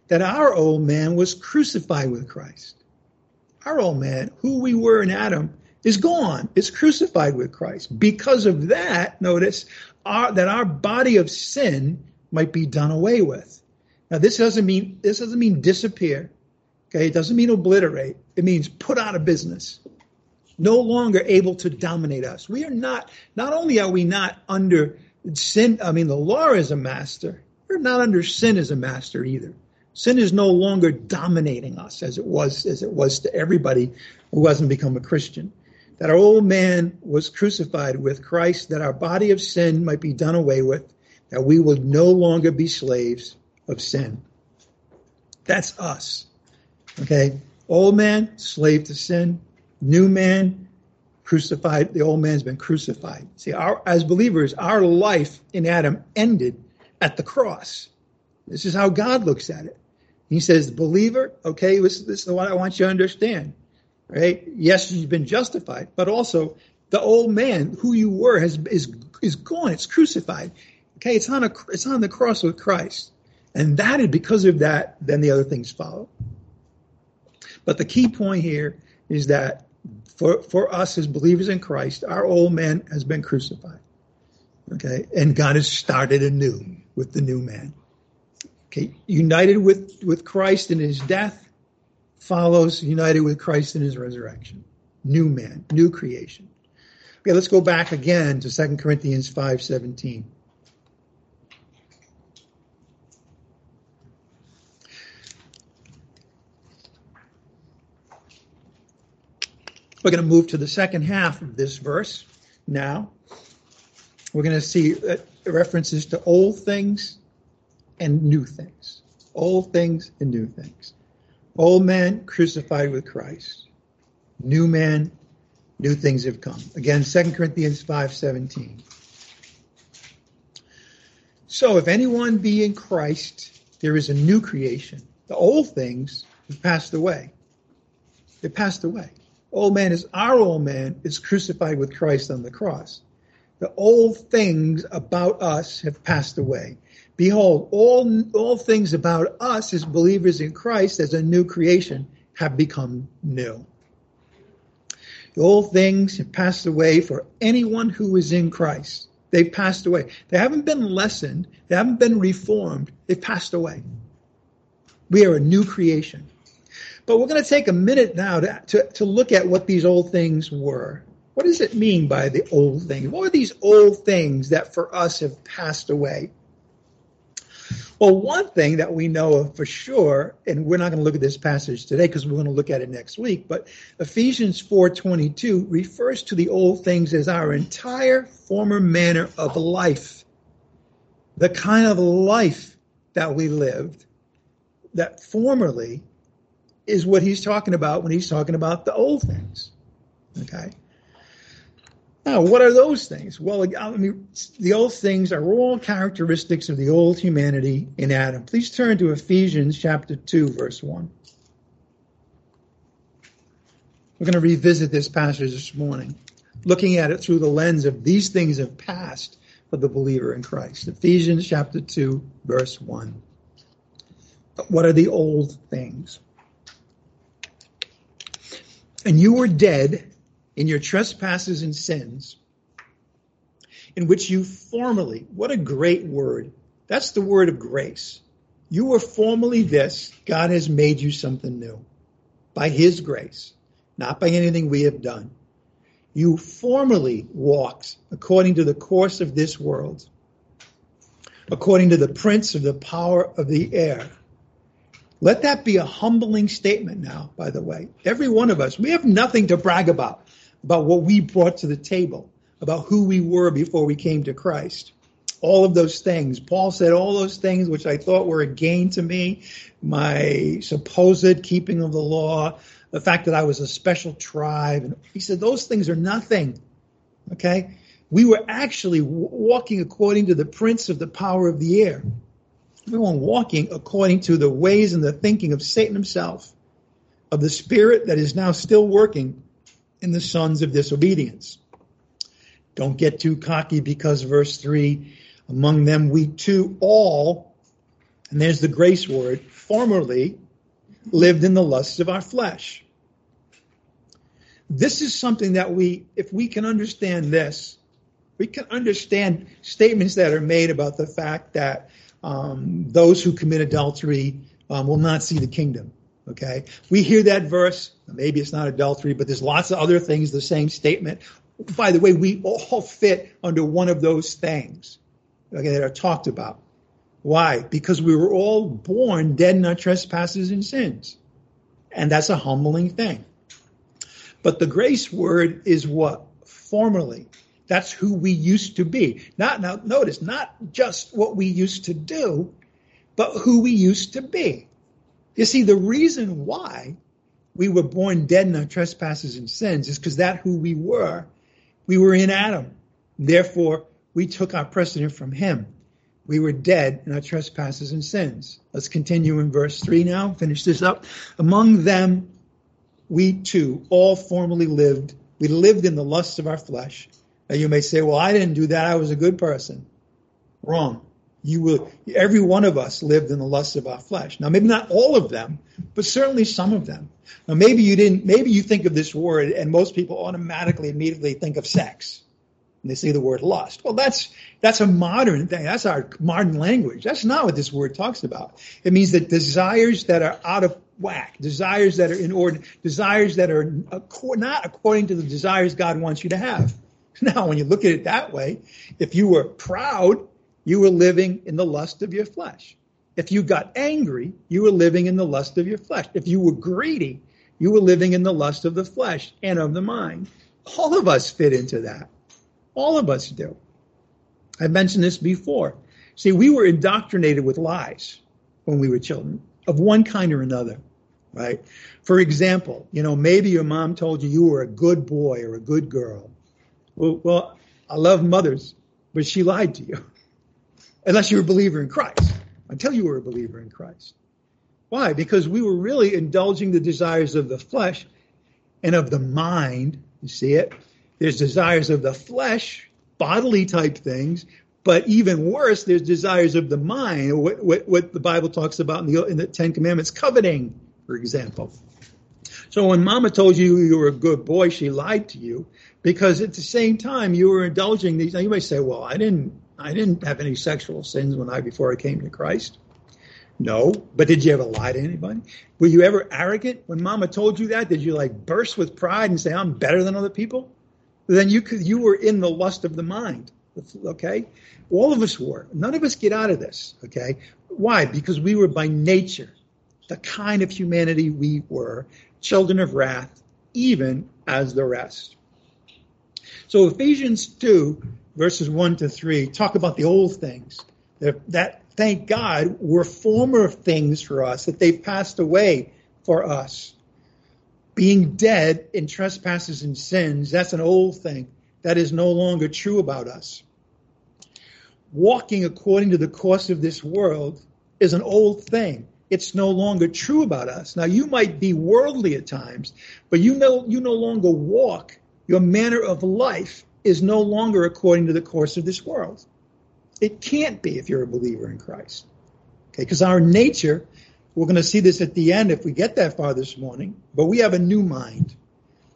[SPEAKER 1] That our old man was crucified with Christ. Our old man, who we were in Adam, is gone. It's crucified with Christ. Because of that, notice our, that our body of sin might be done away with. Now, this doesn't mean this doesn't mean disappear. Okay, it doesn't mean obliterate. It means put out of business. No longer able to dominate us. We are not. Not only are we not under sin. I mean, the law is a master. We're not under sin as a master either. Sin is no longer dominating us as it was as it was to everybody who hasn't become a Christian that our old man was crucified with Christ, that our body of sin might be done away with, that we will no longer be slaves of sin. That's us. Okay? Old man, slave to sin. New man, crucified. The old man's been crucified. See, our, as believers, our life in Adam ended at the cross. This is how God looks at it. He says, believer, okay, this, this is what I want you to understand right? Yes, you've been justified, but also the old man who you were has is is gone. It's crucified. Okay, it's on a it's on the cross with Christ, and that is because of that. Then the other things follow. But the key point here is that for for us as believers in Christ, our old man has been crucified. Okay, and God has started anew with the new man. Okay, united with with Christ in His death follows united with Christ in his resurrection. New man, new creation. Okay, let's go back again to 2 Corinthians 5:17. We're going to move to the second half of this verse now. We're going to see uh, references to old things and new things. Old things and new things. Old man crucified with Christ. New man, new things have come. Again, 2 Corinthians 5:17. So if anyone be in Christ, there is a new creation. The old things have passed away. They passed away. Old man is our old man is crucified with Christ on the cross. The old things about us have passed away. Behold, all, all things about us as believers in Christ as a new creation have become new. The old things have passed away for anyone who is in Christ. They've passed away. They haven't been lessened. They haven't been reformed. They've passed away. We are a new creation. But we're going to take a minute now to, to, to look at what these old things were. What does it mean by the old things? What are these old things that for us have passed away? Well, one thing that we know of for sure, and we're not going to look at this passage today because we're going to look at it next week, but Ephesians 4:22 refers to the old things as our entire former manner of life. The kind of life that we lived that formerly is what he's talking about when he's talking about the old things. Okay? Now, what are those things? Well, I mean, the old things are all characteristics of the old humanity in Adam. Please turn to Ephesians chapter 2, verse 1. We're going to revisit this passage this morning. looking at it through the lens of these things have passed for the believer in Christ. Ephesians chapter 2, verse 1. What are the old things? And you were dead in your trespasses and sins, in which you formerly, what a great word. That's the word of grace. You were formerly this, God has made you something new by His grace, not by anything we have done. You formerly walked according to the course of this world, according to the prince of the power of the air. Let that be a humbling statement now, by the way. Every one of us, we have nothing to brag about, about what we brought to the table, about who we were before we came to Christ all of those things. Paul said all those things which I thought were a gain to me, my supposed keeping of the law, the fact that I was a special tribe. And he said those things are nothing. Okay? We were actually walking according to the prince of the power of the air. We were walking according to the ways and the thinking of Satan himself, of the spirit that is now still working in the sons of disobedience. Don't get too cocky because verse 3 among them, we too all, and there's the grace word, formerly lived in the lusts of our flesh. This is something that we, if we can understand this, we can understand statements that are made about the fact that um, those who commit adultery um, will not see the kingdom. Okay, we hear that verse. Maybe it's not adultery, but there's lots of other things. The same statement. By the way, we all fit under one of those things okay, that are talked about. Why? Because we were all born dead in our trespasses and sins. And that's a humbling thing. But the grace word is what? Formerly. That's who we used to be. Not now notice, not just what we used to do, but who we used to be. You see, the reason why we were born dead in our trespasses and sins is because that who we were, we were in Adam. Therefore, we took our precedent from him. We were dead in our trespasses and sins. Let's continue in verse 3 now, finish this up. Among them, we too all formerly lived. We lived in the lusts of our flesh. Now you may say, well, I didn't do that. I was a good person. Wrong. You will, every one of us lived in the lust of our flesh. Now, maybe not all of them, but certainly some of them. Now, maybe you didn't, maybe you think of this word and most people automatically immediately think of sex and they say the word lust. Well, that's that's a modern thing. That's our modern language. That's not what this word talks about. It means that desires that are out of whack, desires that are in order, desires that are uh, not according to the desires God wants you to have. Now, when you look at it that way, if you were proud, you were living in the lust of your flesh. If you got angry, you were living in the lust of your flesh. If you were greedy, you were living in the lust of the flesh and of the mind. All of us fit into that. All of us do. I've mentioned this before. See, we were indoctrinated with lies when we were children of one kind or another, right? For example, you know, maybe your mom told you you were a good boy or a good girl. Well, well I love mothers, but she lied to you. Unless you were a believer in Christ. Until you were a believer in Christ. Why? Because we were really indulging the desires of the flesh and of the mind. You see it? There's desires of the flesh, bodily type things, but even worse, there's desires of the mind, what, what, what the Bible talks about in the, in the Ten Commandments, coveting, for example. So when mama told you you were a good boy, she lied to you because at the same time you were indulging these. Now you may say, well, I didn't, I didn't have any sexual sins when I, before I came to Christ. No, but did you ever lie to anybody? Were you ever arrogant when mama told you that? Did you like burst with pride and say, I'm better than other people? then you could, you were in the lust of the mind. Okay? All of us were. None of us get out of this. Okay? Why? Because we were by nature the kind of humanity we were, children of wrath, even as the rest. So Ephesians 2, verses 1 to 3, talk about the old things. That, that thank God, were former things for us, that they've passed away for us being dead in trespasses and sins, that's an old thing. That is no longer true about us. Walking according to the course of this world is an old thing. It's no longer true about us. Now you might be worldly at times, but you know you no longer walk your manner of life is no longer according to the course of this world. It can't be if you're a believer in Christ. Okay, because our nature, we're going to see this at the end if we get that far this morning, but we have a new mind.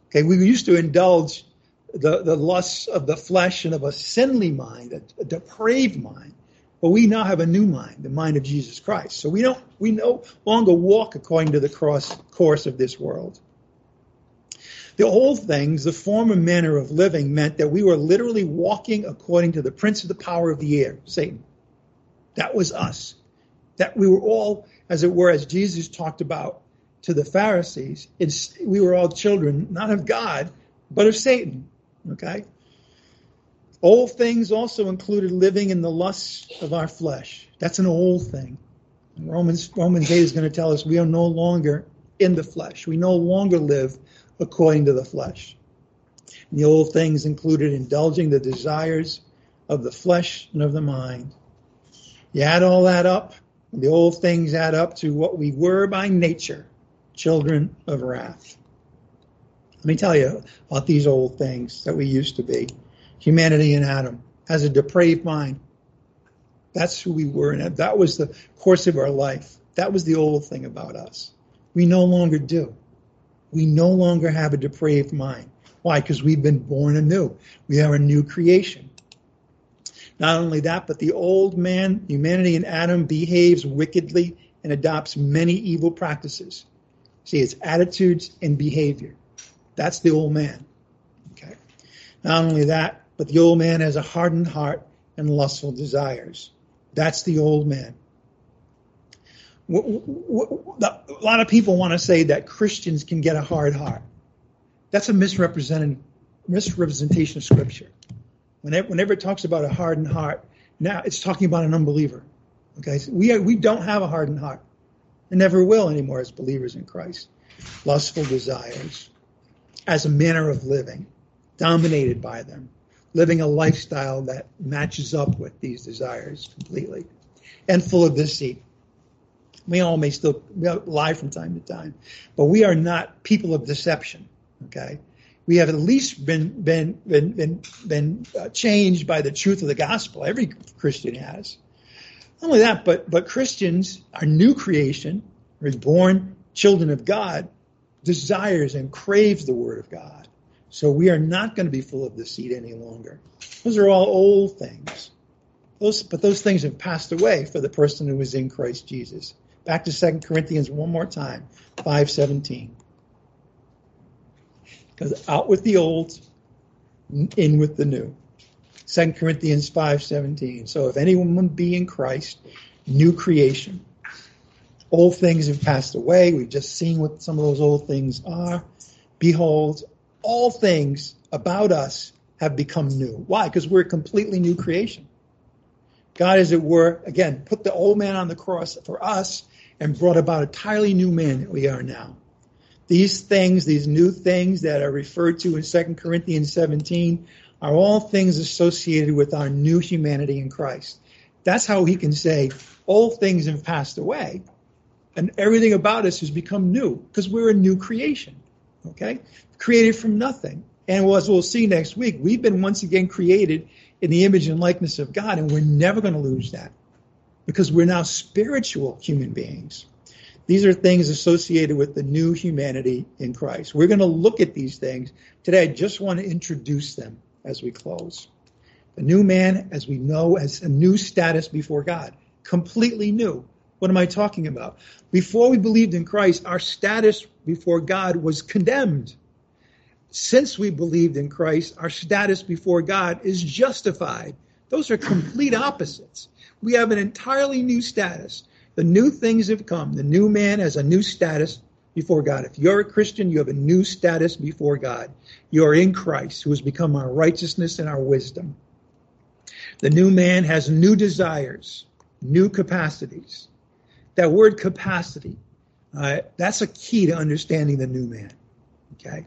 [SPEAKER 1] Okay, we used to indulge the, the lusts of the flesh and of a sinly mind, a, a depraved mind. But we now have a new mind, the mind of Jesus Christ. So we don't we no longer walk according to the cross course of this world. The old things, the former manner of living meant that we were literally walking according to the prince of the power of the air, Satan. That was us. That we were all, as it were, as Jesus talked about to the Pharisees, we were all children, not of God, but of Satan. Okay? Old things also included living in the lusts of our flesh. That's an old thing. Romans Romans 8 is going to tell us we are no longer in the flesh. We no longer live according to the flesh. And the old things included indulging the desires of the flesh and of the mind. You add all that up, the old things add up to what we were by nature, children of wrath. Let me tell you about these old things that we used to be. Humanity in Adam has a depraved mind. That's who we were, and that was the course of our life. That was the old thing about us. We no longer do. We no longer have a depraved mind. Why? Because we've been born anew. We are a new creation. Not only that, but the old man, humanity in Adam, behaves wickedly and adopts many evil practices. See, it's attitudes and behavior. That's the old man. Okay. Not only that, but the old man has a hardened heart and lustful desires. That's the old man. A lot of people want to say that Christians can get a hard heart. That's a misrepresentation of Scripture. Whenever, whenever it talks about a hardened heart, now it's talking about an unbeliever. Okay, so we are, we don't have a hardened heart, and never will anymore as believers in Christ. Lustful desires, as a manner of living, dominated by them, living a lifestyle that matches up with these desires completely, and full of deceit. We all may still lie from time to time, but we are not people of deception. Okay, we have at least been been been been, been uh, changed by the truth of the gospel. Every Christian has. Not only that, but but Christians are new creation, reborn children of God, desires and craves the word of God. So we are not going to be full of deceit any longer. Those are all old things. Those, but those things have passed away for the person who is in Christ Jesus. Back to 2 Corinthians one more time, 517. Because out with the old, in with the new. 2 Corinthians 5:17. So if anyone be in Christ, new creation. Old things have passed away. We've just seen what some of those old things are. Behold, all things about us have become new. Why? Because we're a completely new creation. God, as it were, again, put the old man on the cross for us and brought about a entirely new man that we are now. These things, these new things that are referred to in 2 Corinthians 17, are all things associated with our new humanity in Christ. That's how he can say, Old things have passed away and everything about us has become new because we're a new creation. Okay? Created from nothing. And as we'll see next week, we've been once again created in the image and likeness of God, and we're never going to lose that because we're now spiritual human beings. These are things associated with the new humanity in Christ. We're going to look at these things today. I just want to introduce them as we close. The new man, as we know, has a new status before God, completely new. What am I talking about? Before we believed in Christ, our status before God was condemned. Since we believed in Christ, our status before God is justified. Those are complete opposites. We have an entirely new status. The new things have come. The new man has a new status before God. If you're a Christian, you have a new status before God. You are in Christ, who has become our righteousness and our wisdom. The new man has new desires, new capacities. That word capacity, uh, that's a key to understanding the new man. Okay?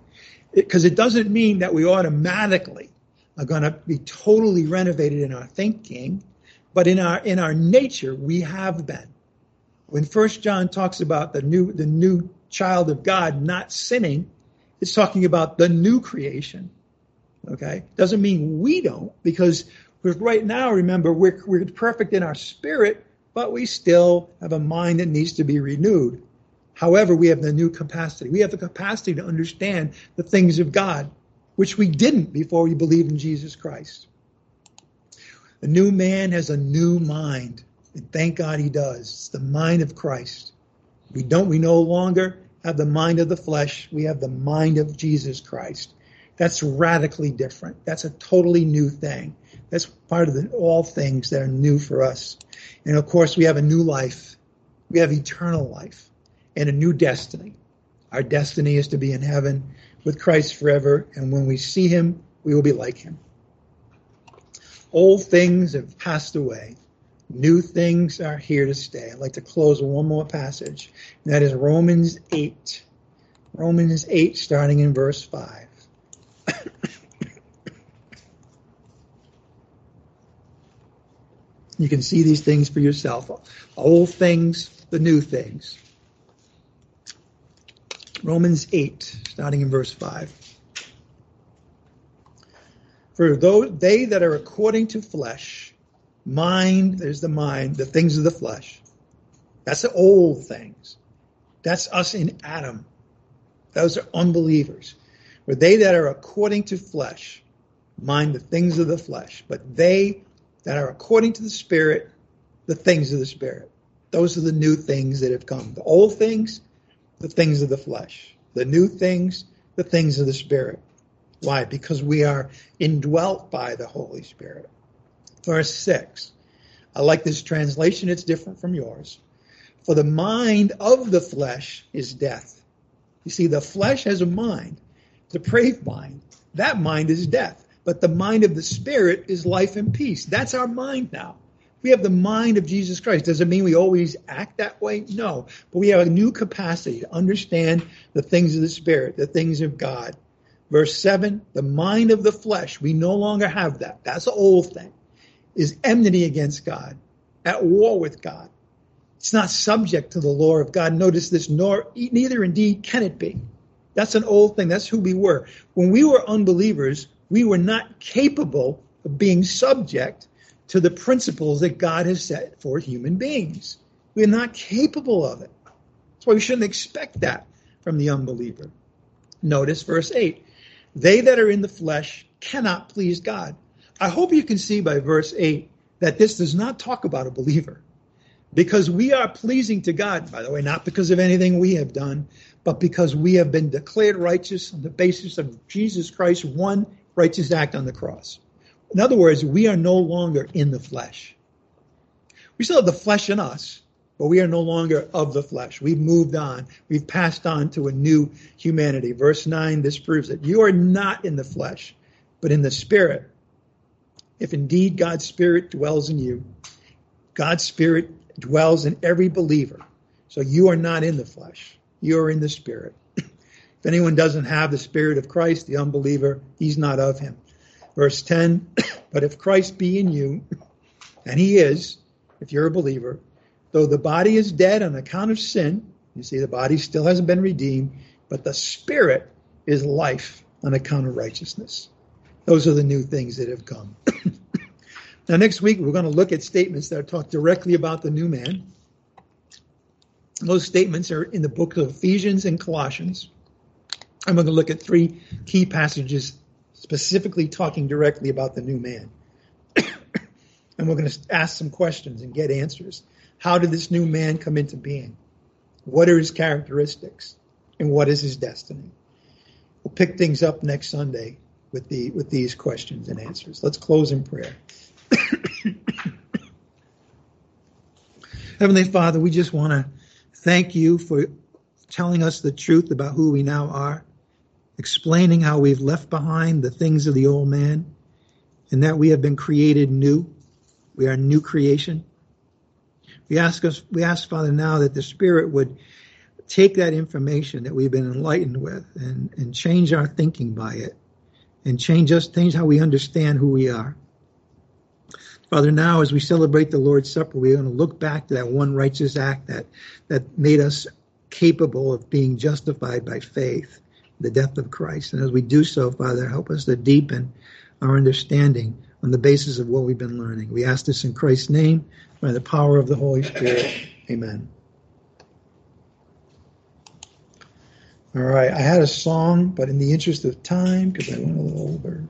[SPEAKER 1] Because it, it doesn't mean that we automatically are going to be totally renovated in our thinking, but in our in our nature we have been. When First John talks about the new the new child of God not sinning, it's talking about the new creation. Okay? Doesn't mean we don't, because right now, remember, we're, we're perfect in our spirit, but we still have a mind that needs to be renewed. However, we have the new capacity. We have the capacity to understand the things of God, which we didn't before we believed in Jesus Christ. A new man has a new mind. And thank God he does. It's the mind of Christ. We don't, we no longer have the mind of the flesh. We have the mind of Jesus Christ. That's radically different. That's a totally new thing. That's part of the, all things that are new for us. And of course, we have a new life. We have eternal life and a new destiny. Our destiny is to be in heaven with Christ forever. And when we see him, we will be like him. Old things have passed away. New things are here to stay. I'd like to close with one more passage, and that is Romans 8. Romans 8, starting in verse 5. you can see these things for yourself. Old things, the new things. Romans 8, starting in verse 5. For those they that are according to flesh, mind, there's the mind, the things of the flesh. That's the old things. That's us in Adam. Those are unbelievers. For they that are according to flesh, mind the things of the flesh, but they that are according to the Spirit, the things of the Spirit. Those are the new things that have come. The old things, the things of the flesh. The new things, the things of the Spirit. Why? Because we are indwelt by the Holy Spirit. Verse 6. I like this translation, it's different from yours. For the mind of the flesh is death. You see, the flesh has a mind, depraved mind. That mind is death. But the mind of the Spirit is life and peace. That's our mind now. We have the mind of Jesus Christ. Does it mean we always act that way? No. But we have a new capacity to understand the things of the Spirit, the things of God. Verse 7 the mind of the flesh, we no longer have that. That's an old thing, is enmity against God, at war with God. It's not subject to the law of God. Notice this, nor neither indeed can it be. That's an old thing. That's who we were. When we were unbelievers, we were not capable of being subject to the principles that God has set for human beings. We're not capable of it. That's why we shouldn't expect that from the unbeliever. Notice verse 8 they that are in the flesh cannot please God. I hope you can see by verse 8 that this does not talk about a believer. Because we are pleasing to God, by the way, not because of anything we have done, but because we have been declared righteous on the basis of Jesus Christ's one righteous act on the cross. In other words, we are no longer in the flesh. We still have the flesh in us, but we are no longer of the flesh. We've moved on. We've passed on to a new humanity. Verse 9, this proves it. You are not in the flesh, but in the spirit. If indeed God's spirit dwells in you, God's spirit dwells in every believer. So you are not in the flesh. You are in the spirit. if anyone doesn't have the spirit of Christ, the unbeliever, he's not of him. Verse 10, but if Christ be in you, and he is, if you're a believer, Though the body is dead on account of sin, you see, the body still hasn't been redeemed, but the spirit is life on account of righteousness. Those are the new things that have come. now, next week, we're going to look at statements that talk directly about the new man. Those statements are in the book of Ephesians and Colossians. I'm going to look at three key passages specifically talking directly about the new man. and we're going to ask some questions and get answers. How did this new man come into being? What are his characteristics? And what is his destiny? We'll pick things up next Sunday with the with these questions and answers. Let's close in prayer. Heavenly Father, we just want to thank you for telling us the truth about who we now are, explaining how we've left behind the things of the old man, and that we have been created new. We are a new creation. We ask us, we ask Father now that the Spirit would take that information that we've been enlightened with and, and change our thinking by it and change us, change how we understand who we are. Father, now as we celebrate the Lord's Supper, we're going to look back to that one righteous act that, that made us capable of being justified by faith. the death of Christ. And as we do so, Father, help us to deepen our understanding on the basis of what we've been learning. We ask this in Christ's name by the power of the Holy Spirit. Amen. All right, I had a song, but in the interest of time, because I went a little over,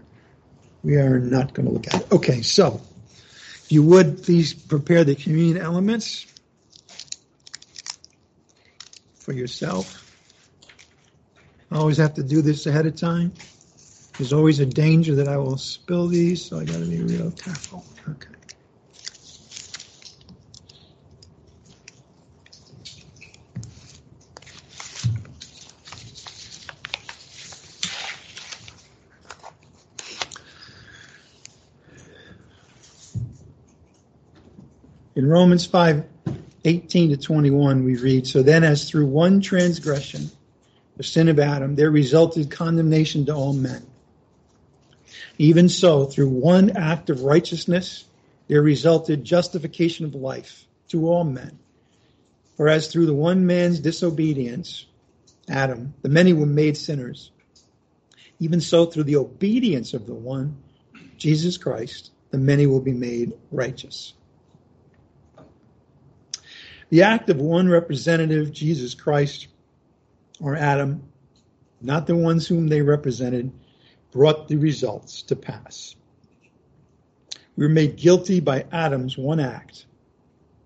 [SPEAKER 1] we are not going to look at it. Okay, so if you would please prepare the communion elements for yourself. I always have to do this ahead of time. There's always a danger that I will spill these, so I got to be real careful. Okay. In Romans 5 18 to 21, we read So then, as through one transgression, the sin of Adam, there resulted condemnation to all men. Even so, through one act of righteousness, there resulted justification of life to all men. For as through the one man's disobedience, Adam, the many were made sinners. Even so, through the obedience of the one, Jesus Christ, the many will be made righteous. The act of one representative, Jesus Christ or Adam, not the ones whom they represented, brought the results to pass. We were made guilty by Adam's one act.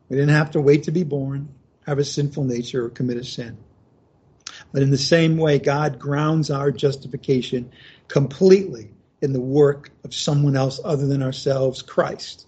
[SPEAKER 1] We didn't have to wait to be born, have a sinful nature, or commit a sin. But in the same way, God grounds our justification completely in the work of someone else other than ourselves, Christ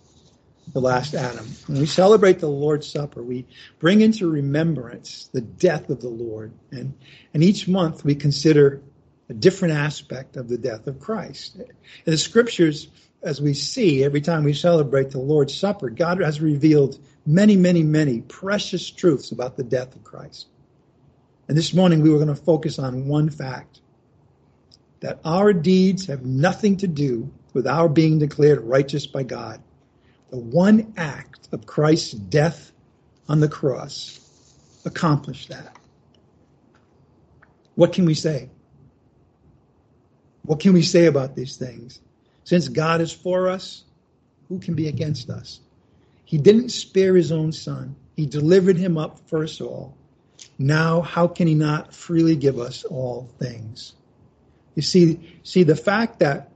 [SPEAKER 1] the last Adam. When we celebrate the Lord's Supper, we bring into remembrance the death of the Lord. And, and each month we consider a different aspect of the death of Christ. In the scriptures, as we see every time we celebrate the Lord's Supper, God has revealed many, many, many precious truths about the death of Christ. And this morning we were going to focus on one fact that our deeds have nothing to do with our being declared righteous by God the one act of Christ's death on the cross accomplished that. What can we say? What can we say about these things? Since God is for us, who can be against us? He didn't spare his own son. He delivered him up first of all. Now, how can he not freely give us all things? You see, see the fact that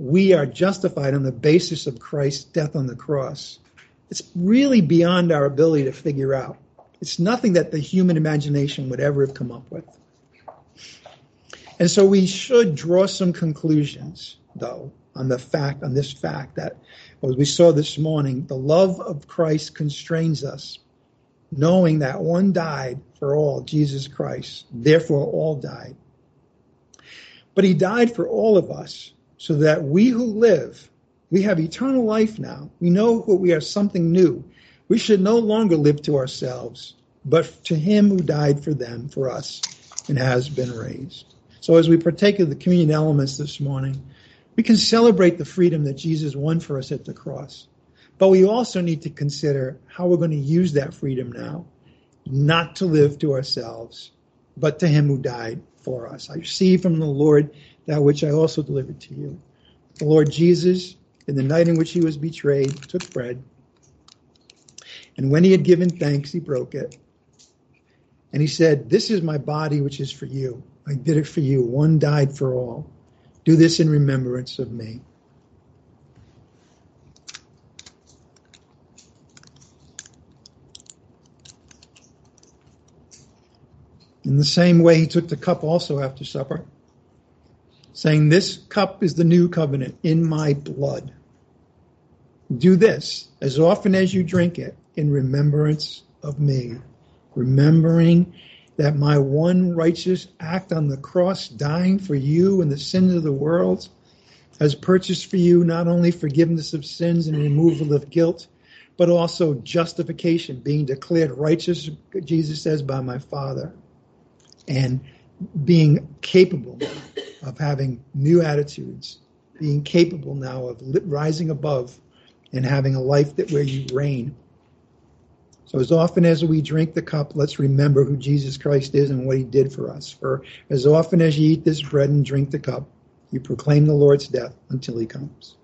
[SPEAKER 1] we are justified on the basis of Christ's death on the cross. It's really beyond our ability to figure out. It's nothing that the human imagination would ever have come up with. And so we should draw some conclusions, though, on the fact, on this fact that, as we saw this morning, the love of Christ constrains us, knowing that one died for all, Jesus Christ, therefore all died. But he died for all of us so that we who live, we have eternal life now. We know that we are something new. We should no longer live to ourselves, but to him who died for them, for us, and has been raised. So as we partake of the communion elements this morning, we can celebrate the freedom that Jesus won for us at the cross. But we also need to consider how we're going to use that freedom now, not to live to ourselves, but to him who died for us. I receive from the Lord that which I also delivered to you. The Lord Jesus, in the night in which he was betrayed, took bread, and when he had given thanks, he broke it. And he said, This is my body, which is for you. I did it for you. One died for all. Do this in remembrance of me. In the same way, he took the cup also after supper saying, This cup is the new covenant in my blood. Do this as often as you drink it in remembrance of me, remembering that my one righteous act on the cross, dying for you and the sins of the world, has purchased for you not only forgiveness of sins and removal of guilt, but also justification, being declared righteous, Jesus says, by my Father, and being capable of having new attitudes, being capable now of rising above and having a life that where you reign. So as often as we drink the cup, let's remember who Jesus Christ is and what he did for us. For as often as you eat this bread and drink the cup, you proclaim the Lord's death until he comes.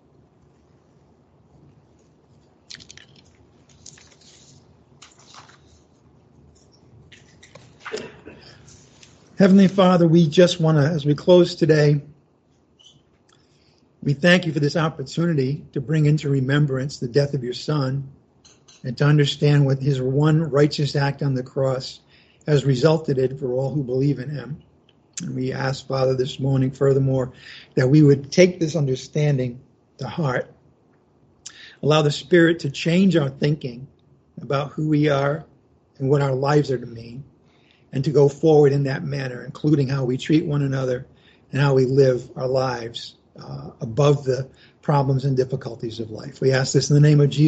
[SPEAKER 1] Heavenly Father, we just want to, as we close today, we thank you for this opportunity to bring into remembrance the death of your Son and to understand what his one righteous act on the cross has resulted in for all who believe in him. And we ask, Father, this morning, furthermore, that we would take this understanding to heart, allow the Spirit to change our thinking about who we are and what our lives are to mean and to go forward in that manner, including how we treat one another and how we live our lives uh, above the problems and difficulties of life. We ask this in the name of Jesus.